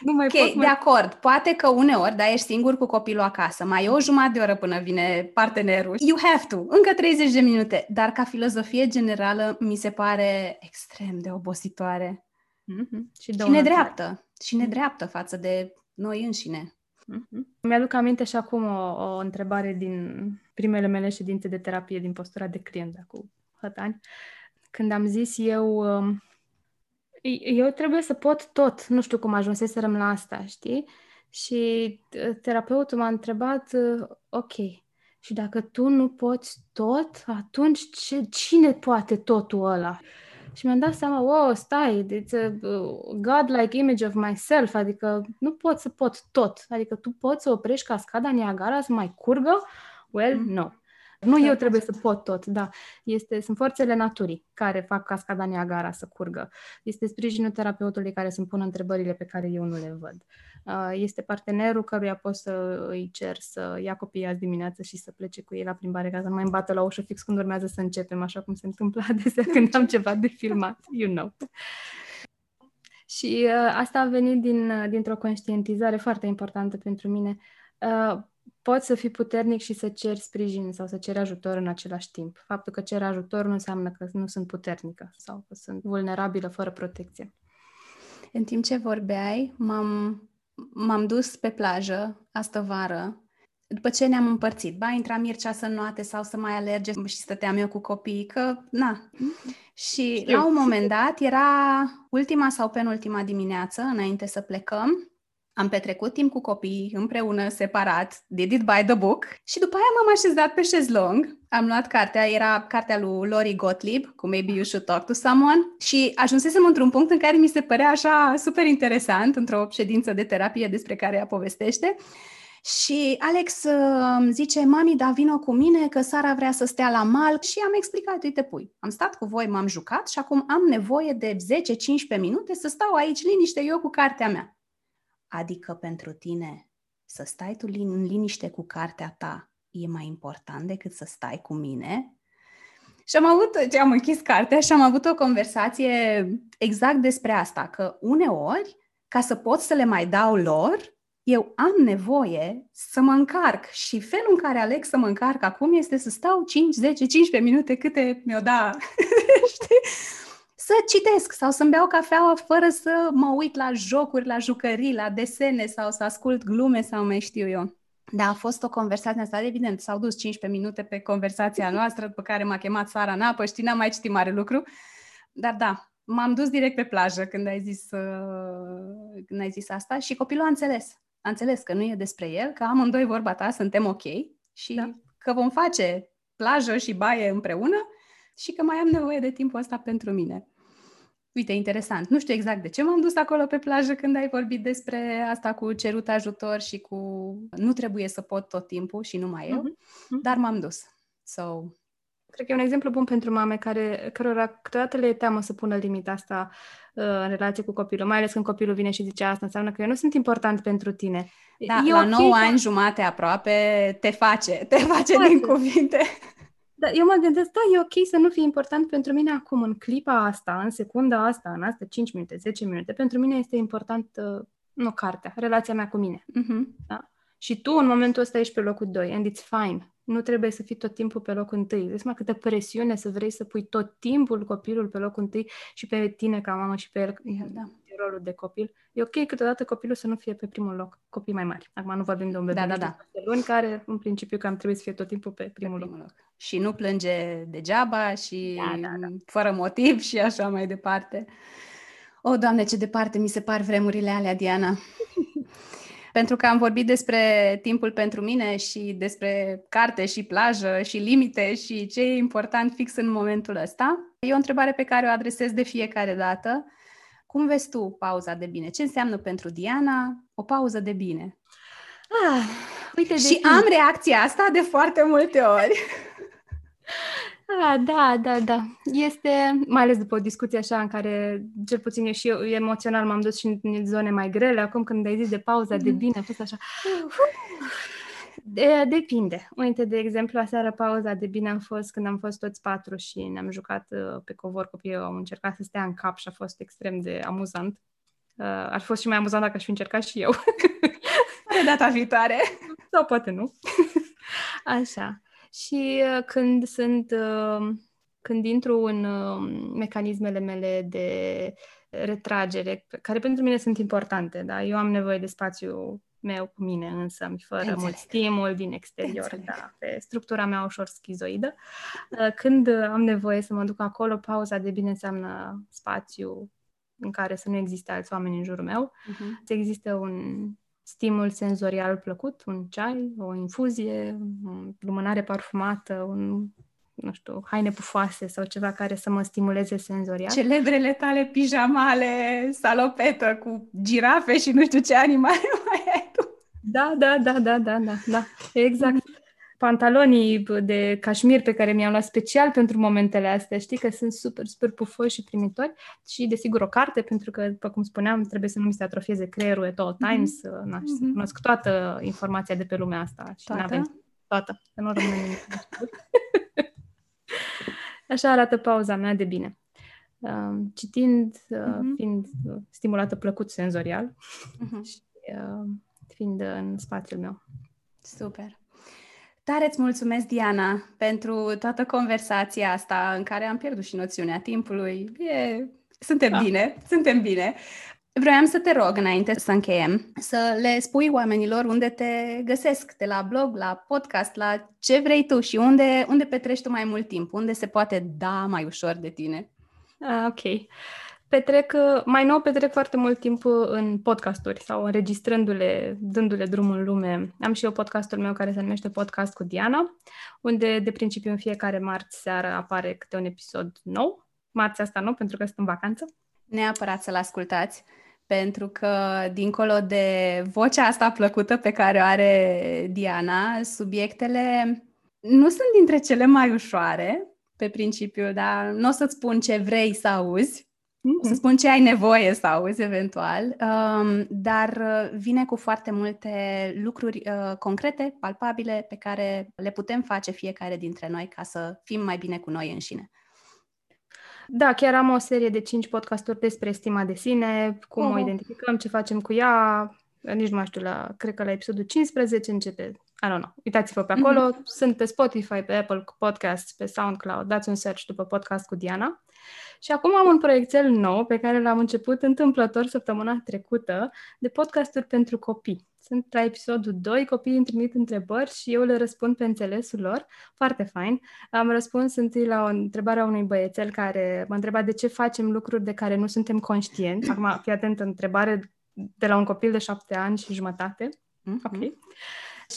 Nu mai ok, pot, mai... de acord. Poate că uneori, da, ești singur cu copilul acasă, mai e o jumătate de oră până vine partenerul. You have to. Încă 30 de minute. Dar ca filozofie generală mi se pare extrem de obositoare. Mm-hmm. Și, și nedreaptă. Și mm-hmm. nedreaptă față de noi înșine. Mm-hmm. Mi-aduc aminte și acum o, o întrebare din primele mele ședințe de terapie din postura de client, cu Hătani, când am zis eu, um, eu trebuie să pot tot, nu știu cum ajunseserăm la asta, știi? Și uh, terapeutul m-a întrebat, uh, ok, și dacă tu nu poți tot, atunci ce, cine poate totul ăla? Și mi-am dat seama, wow, stai, it's a uh, godlike image of myself, adică nu pot să pot tot, adică tu poți să oprești cascada Niagara să mai curgă? Well, mm. no. Nu eu trebuie să pot tot, da. Este, sunt forțele naturii care fac cascada Niagara să curgă. Este sprijinul terapeutului care să-mi pună întrebările pe care eu nu le văd. Uh, este partenerul căruia pot să îi cer să ia copiii azi dimineață și să plece cu ei la plimbare ca să nu mai îmbată la ușă fix când urmează să începem, așa cum se întâmplă adesea când am ceva de filmat, you know. Și uh, asta a venit din, uh, dintr-o conștientizare foarte importantă pentru mine. Uh, poți să fii puternic și să ceri sprijin sau să ceri ajutor în același timp. Faptul că cer ajutor nu înseamnă că nu sunt puternică sau că sunt vulnerabilă fără protecție. În timp ce vorbeai, m-am, m-am dus pe plajă astă vară după ce ne-am împărțit, ba intra Mircea să noate sau să mai alerge și stăteam eu cu copiii, că na. Și Știu. la un moment dat era ultima sau penultima dimineață, înainte să plecăm, am petrecut timp cu copiii împreună, separat, did it by the book și după aia m-am așezat pe șezlong, am luat cartea, era cartea lui Lori Gottlieb, cu Maybe You Should Talk to Someone și ajunsesem într-un punct în care mi se părea așa super interesant, într-o ședință de terapie despre care ea povestește, și Alex uh, zice, mami, da, vino cu mine că Sara vrea să stea la mal. Și am explicat, uite, pui, am stat cu voi, m-am jucat și acum am nevoie de 10-15 minute să stau aici liniște eu cu cartea mea. Adică pentru tine să stai tu în liniște cu cartea ta e mai important decât să stai cu mine? Și am avut, am închis cartea și am avut o conversație exact despre asta, că uneori, ca să pot să le mai dau lor, eu am nevoie să mă încarc și felul în care aleg să mă încarc acum este să stau 5, 10, 15 minute câte mi-o da, știi? Să citesc sau să-mi beau cafeaua fără să mă uit la jocuri, la jucării, la desene sau să ascult glume sau mai știu eu. Da, a fost o conversație asta, evident, s-au dus 15 minute pe conversația noastră, după care m-a chemat Sara în apă, știi, n-am mai citit mare lucru, dar da, m-am dus direct pe plajă când ai zis, uh, când ai zis asta și copilul a înțeles. A înțeles că nu e despre el, că amândoi vorba ta, suntem ok și da. că vom face plajă și baie împreună și că mai am nevoie de timpul ăsta pentru mine. Uite, interesant. Nu știu exact de ce m-am dus acolo pe plajă când ai vorbit despre asta cu cerut ajutor și cu nu trebuie să pot tot timpul și numai eu, uh-huh. dar m-am dus. So, Cred că e un exemplu bun pentru mame care, cărora câteodată le e teamă să pună limita asta uh, în relație cu copilul, mai ales când copilul vine și zice asta, înseamnă că eu nu sunt important pentru tine. Da, e la okay 9 ani, jumate aproape, te face, te face Poate. din cuvinte. Da, eu mă gândesc, da, e ok să nu fie important pentru mine acum, în clipa asta, în secunda asta, în asta 5 minute, 10 minute. Pentru mine este important, uh, nu cartea, relația mea cu mine. Uh-huh. Da? Și tu, în momentul ăsta, ești pe locul 2 and it's fine. Nu trebuie să fii tot timpul pe locul întâi. Vezi mai câtă presiune să vrei să pui tot timpul copilul pe locul întâi și pe tine ca mamă și pe el. Da rolul de copil. E ok câteodată copilul să nu fie pe primul loc, copii mai mari. Acum nu vorbim de un bebe da, da, da. de luni, care în principiu cam trebuie să fie tot timpul pe primul, pe primul loc. loc. Și nu plânge degeaba și da, da, da. fără motiv și așa mai departe. O, Doamne, ce departe mi se par vremurile alea, Diana. pentru că am vorbit despre timpul pentru mine și despre carte și plajă și limite și ce e important fix în momentul ăsta. E o întrebare pe care o adresez de fiecare dată cum vezi tu pauza de bine? Ce înseamnă pentru Diana o pauză de bine? Ah, uite, și de am reacția asta de foarte multe ori. Ah, da, da, da. Este, mai ales după o discuție așa în care, cel puțin eu și eu emoțional m-am dus și în zone mai grele, acum când ai zis de pauza mm. de bine, a fost așa... De, depinde. Uite, de exemplu, aseară pauza de bine am fost când am fost toți patru și ne-am jucat uh, pe covor, copiii au încercat să stea în cap și a fost extrem de amuzant. Uh, ar fi fost și mai amuzant dacă aș fi încercat și eu. De data viitoare. Sau poate nu. Așa. Și uh, când sunt, uh, când intru în uh, mecanismele mele de retragere, care pentru mine sunt importante, da? Eu am nevoie de spațiu meu cu mine însă, fără Înțeleg. mult stimul din exterior, Înțeleg. da, pe structura mea ușor schizoidă. Uh, Când am nevoie să mă duc acolo, pauza de bine înseamnă spațiu în care să nu existe alți oameni în jurul meu, Mhm. să existe un stimul senzorial plăcut, un ceai, o infuzie, o lumânare parfumată, un, nu știu, haine pufoase sau ceva care să mă stimuleze senzorial. Celebrele tale pijamale, salopetă cu girafe și nu știu ce animale mai ai tu. Da, da, da, da, da, da, da, exact. Pantalonii de cașmir pe care mi-am luat special pentru momentele astea, știi că sunt super, super pufoși și primitori și, desigur, o carte, pentru că, după cum spuneam, trebuie să nu mi se atrofieze creierul at all times, mm-hmm. na, și să Mhm. cunosc toată informația de pe lumea asta. Și Toată? n-avem toată, să nu rămâne nimic. Așa arată pauza mea de bine. Uh, citind, uh, Mhm. fiind uh, stimulată plăcut senzorial Mhm. și uh, fiind în spațiul meu. Super. Tare îți mulțumesc, Diana, pentru toată conversația asta în care am pierdut și noțiunea timpului. E... Suntem Da. bine, suntem bine. Vroiam să te rog, înainte să încheiem, să le spui oamenilor unde te găsesc, de la blog, la podcast, la ce vrei tu și unde, unde petrești tu mai mult timp, unde se poate da mai ușor de tine. Ah, ok. Petrec, uh, mai nou petrec foarte mult timp uh, în podcasturi sau înregistrându-le, dându-le drumul în lume. Am și eu podcastul meu care se numește Podcast cu Diana, unde de principiu în fiecare marți seară apare câte un episod nou. Marți asta nu, pentru că sunt în vacanță. Neapărat să-l ascultați, pentru că, dincolo de vocea asta plăcută pe care o are Diana, subiectele nu sunt dintre cele mai ușoare, pe principiu, dar nu o să-ți spun ce vrei să auzi, o să spun ce ai nevoie să auzi eventual, um, dar uh, vine cu foarte multe lucruri uh, concrete, palpabile, pe care le putem face fiecare dintre noi ca să fim mai bine cu noi înșine. Da, chiar am o serie de 5 podcasturi despre stima de sine, cum Oh. o identificăm, ce facem cu ea, nici nu mai știu, la, cred că la episodul 15 începe, I don't know, uitați-vă pe acolo, mm-hmm. sunt pe Spotify, pe Apple Podcasts, pe SoundCloud, dați un search după podcast cu Diana. Și acum am un proiectel nou pe care l-am început întâmplător săptămâna trecută de podcasturi pentru copii. Sunt la episodul 2, copiii îmi trimit întrebări și eu le răspund pe înțelesul lor. Foarte fain. Am răspuns întâi la o întrebare a unui băiețel care mă întreba de ce facem lucruri de care nu suntem conștienți. Acum, fii atent, întrebare de la un copil de șapte ani și jumătate. Ok.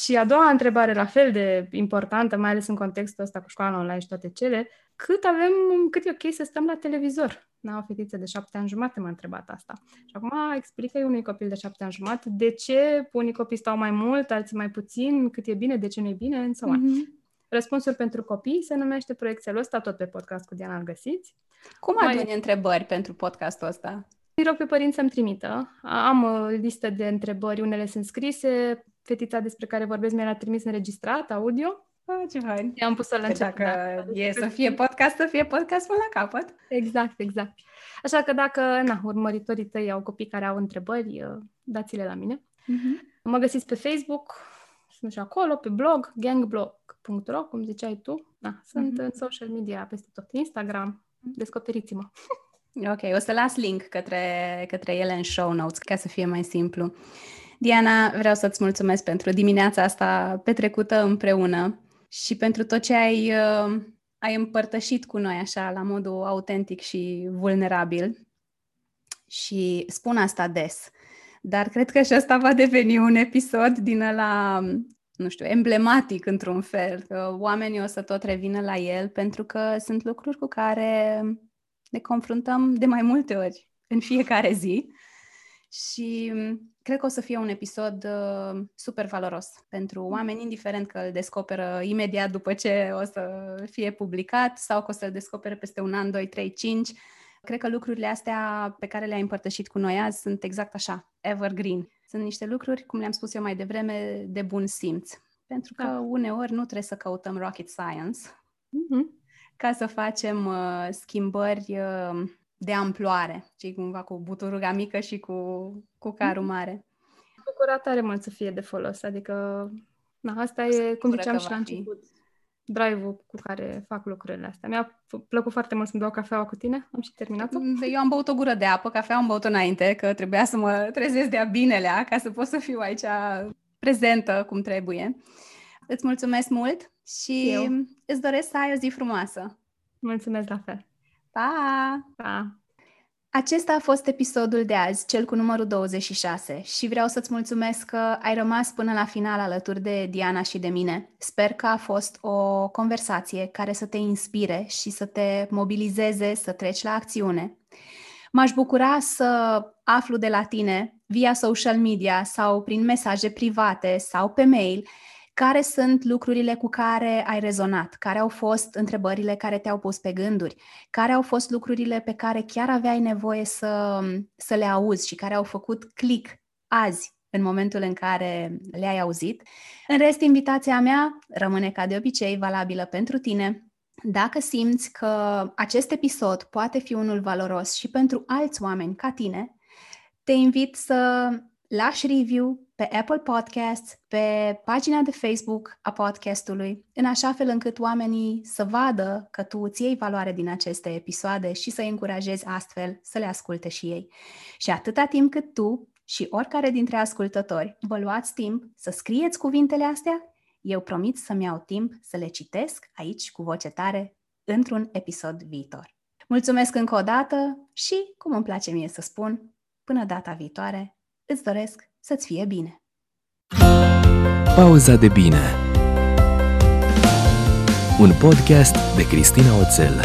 Și a doua întrebare, la fel de importantă, mai ales în contextul ăsta cu școala online și toate cele, cât avem, cât e ok să stăm la televizor? Na, o fetiță de șapte ani jumate m-a întrebat asta. Și acum explică unui copil de șapte ani jumate de ce unii copii stau mai mult, alții mai puțin, cât e bine, de ce nu e bine, and so on. Mhm. Răspunsuri pentru copii se numește proiectul ăsta, tot pe podcast cu Diana îl găsiți. Cum Mai- aduni întrebări pentru podcastul ăsta? Îi rog pe părinți să-mi trimită. Am o listă de întrebări, unele sunt scrise, fetița despre care vorbesc mi-a trimis înregistrat, audio. Ah, ce fain. I-am pus să-l Că încep. dacă da. e să fie podcast, să fie podcast până la capăt. Exact, exact. Așa că dacă na, urmăritorii tăi au copii care au întrebări, uh, dați-le la mine. Mă găsiți pe Facebook, sunt și acolo, pe blog, gangblog.ro, cum ziceai tu. Da, sunt Mhm. în social media peste tot. Instagram, descoperiți-mă. Ok, o să las link către, către ele în show notes ca să fie mai simplu. Diana, vreau să-ți mulțumesc pentru dimineața asta petrecută împreună și pentru tot ce ai, uh, ai împărtășit cu noi așa, la modul autentic și vulnerabil. Și spun asta des, dar cred că și ăsta va deveni un episod din ăla, nu știu, emblematic într-un fel, că oamenii o să tot revină la el pentru că sunt lucruri cu care ne confruntăm de mai multe ori în fiecare zi și cred că o să fie un episod uh, super valoros pentru oameni, indiferent că îl descoperă imediat după ce o să fie publicat sau că o să-l descopere peste un an, 2, 3, 5. Cred că lucrurile astea pe care le-ai împărtășit cu noi azi sunt exact așa, evergreen. Sunt niște lucruri, cum le-am spus eu mai devreme, de bun simț. Pentru că Da. uneori nu trebuie să căutăm rocket science, Mhm. ca să facem uh, schimbări uh, de amploare, ci cumva cu buturuga mică și cu, cu carul mare. bucurat tare mult să fie de folos, adică na, asta e, cum Sigură ziceam că și va la fi. început. drive-ul cu care fac lucrurile astea. Mi-a plăcut foarte mult să-mi beau cafeaua cu tine. Am și terminat-o. Eu am băut o gură de apă, cafea am băut înainte, că trebuia să mă trezesc de-a binelea ca să pot să fiu aici prezentă cum trebuie. Îți mulțumesc mult și Eu. îți doresc să ai o zi frumoasă. Mulțumesc la fel. Pa! Pa! Acesta a fost episodul de azi, cel cu numărul 26 și vreau să-ți mulțumesc că ai rămas până la final alături de Diana și de mine. Sper că a fost o conversație care să te inspire și să te mobilizeze să treci la acțiune. M-aș bucura să aflu de la tine via social media sau prin mesaje private sau pe mail care sunt lucrurile cu care ai rezonat? Care au fost întrebările care te-au pus pe gânduri? Care au fost lucrurile pe care chiar aveai nevoie să, să le auzi și care au făcut click azi în momentul în care le-ai auzit? În rest, invitația mea rămâne ca de obicei valabilă pentru tine. Dacă simți că acest episod poate fi unul valoros și pentru alți oameni ca tine, te invit să lași review pe Apple Podcasts, pe pagina de Facebook a podcastului, în așa fel încât oamenii să vadă că tu îți iei valoare din aceste episoade și să-i încurajezi astfel să le asculte și ei. Și atâta timp cât tu și oricare dintre ascultători vă luați timp să scrieți cuvintele astea, eu promit să-mi iau timp să le citesc aici cu voce tare într-un episod viitor. Mulțumesc încă o dată și, cum îmi place mie să spun, până data viitoare, îți doresc să-ți fie bine. Pauza de bine Un podcast de Cristina Oțel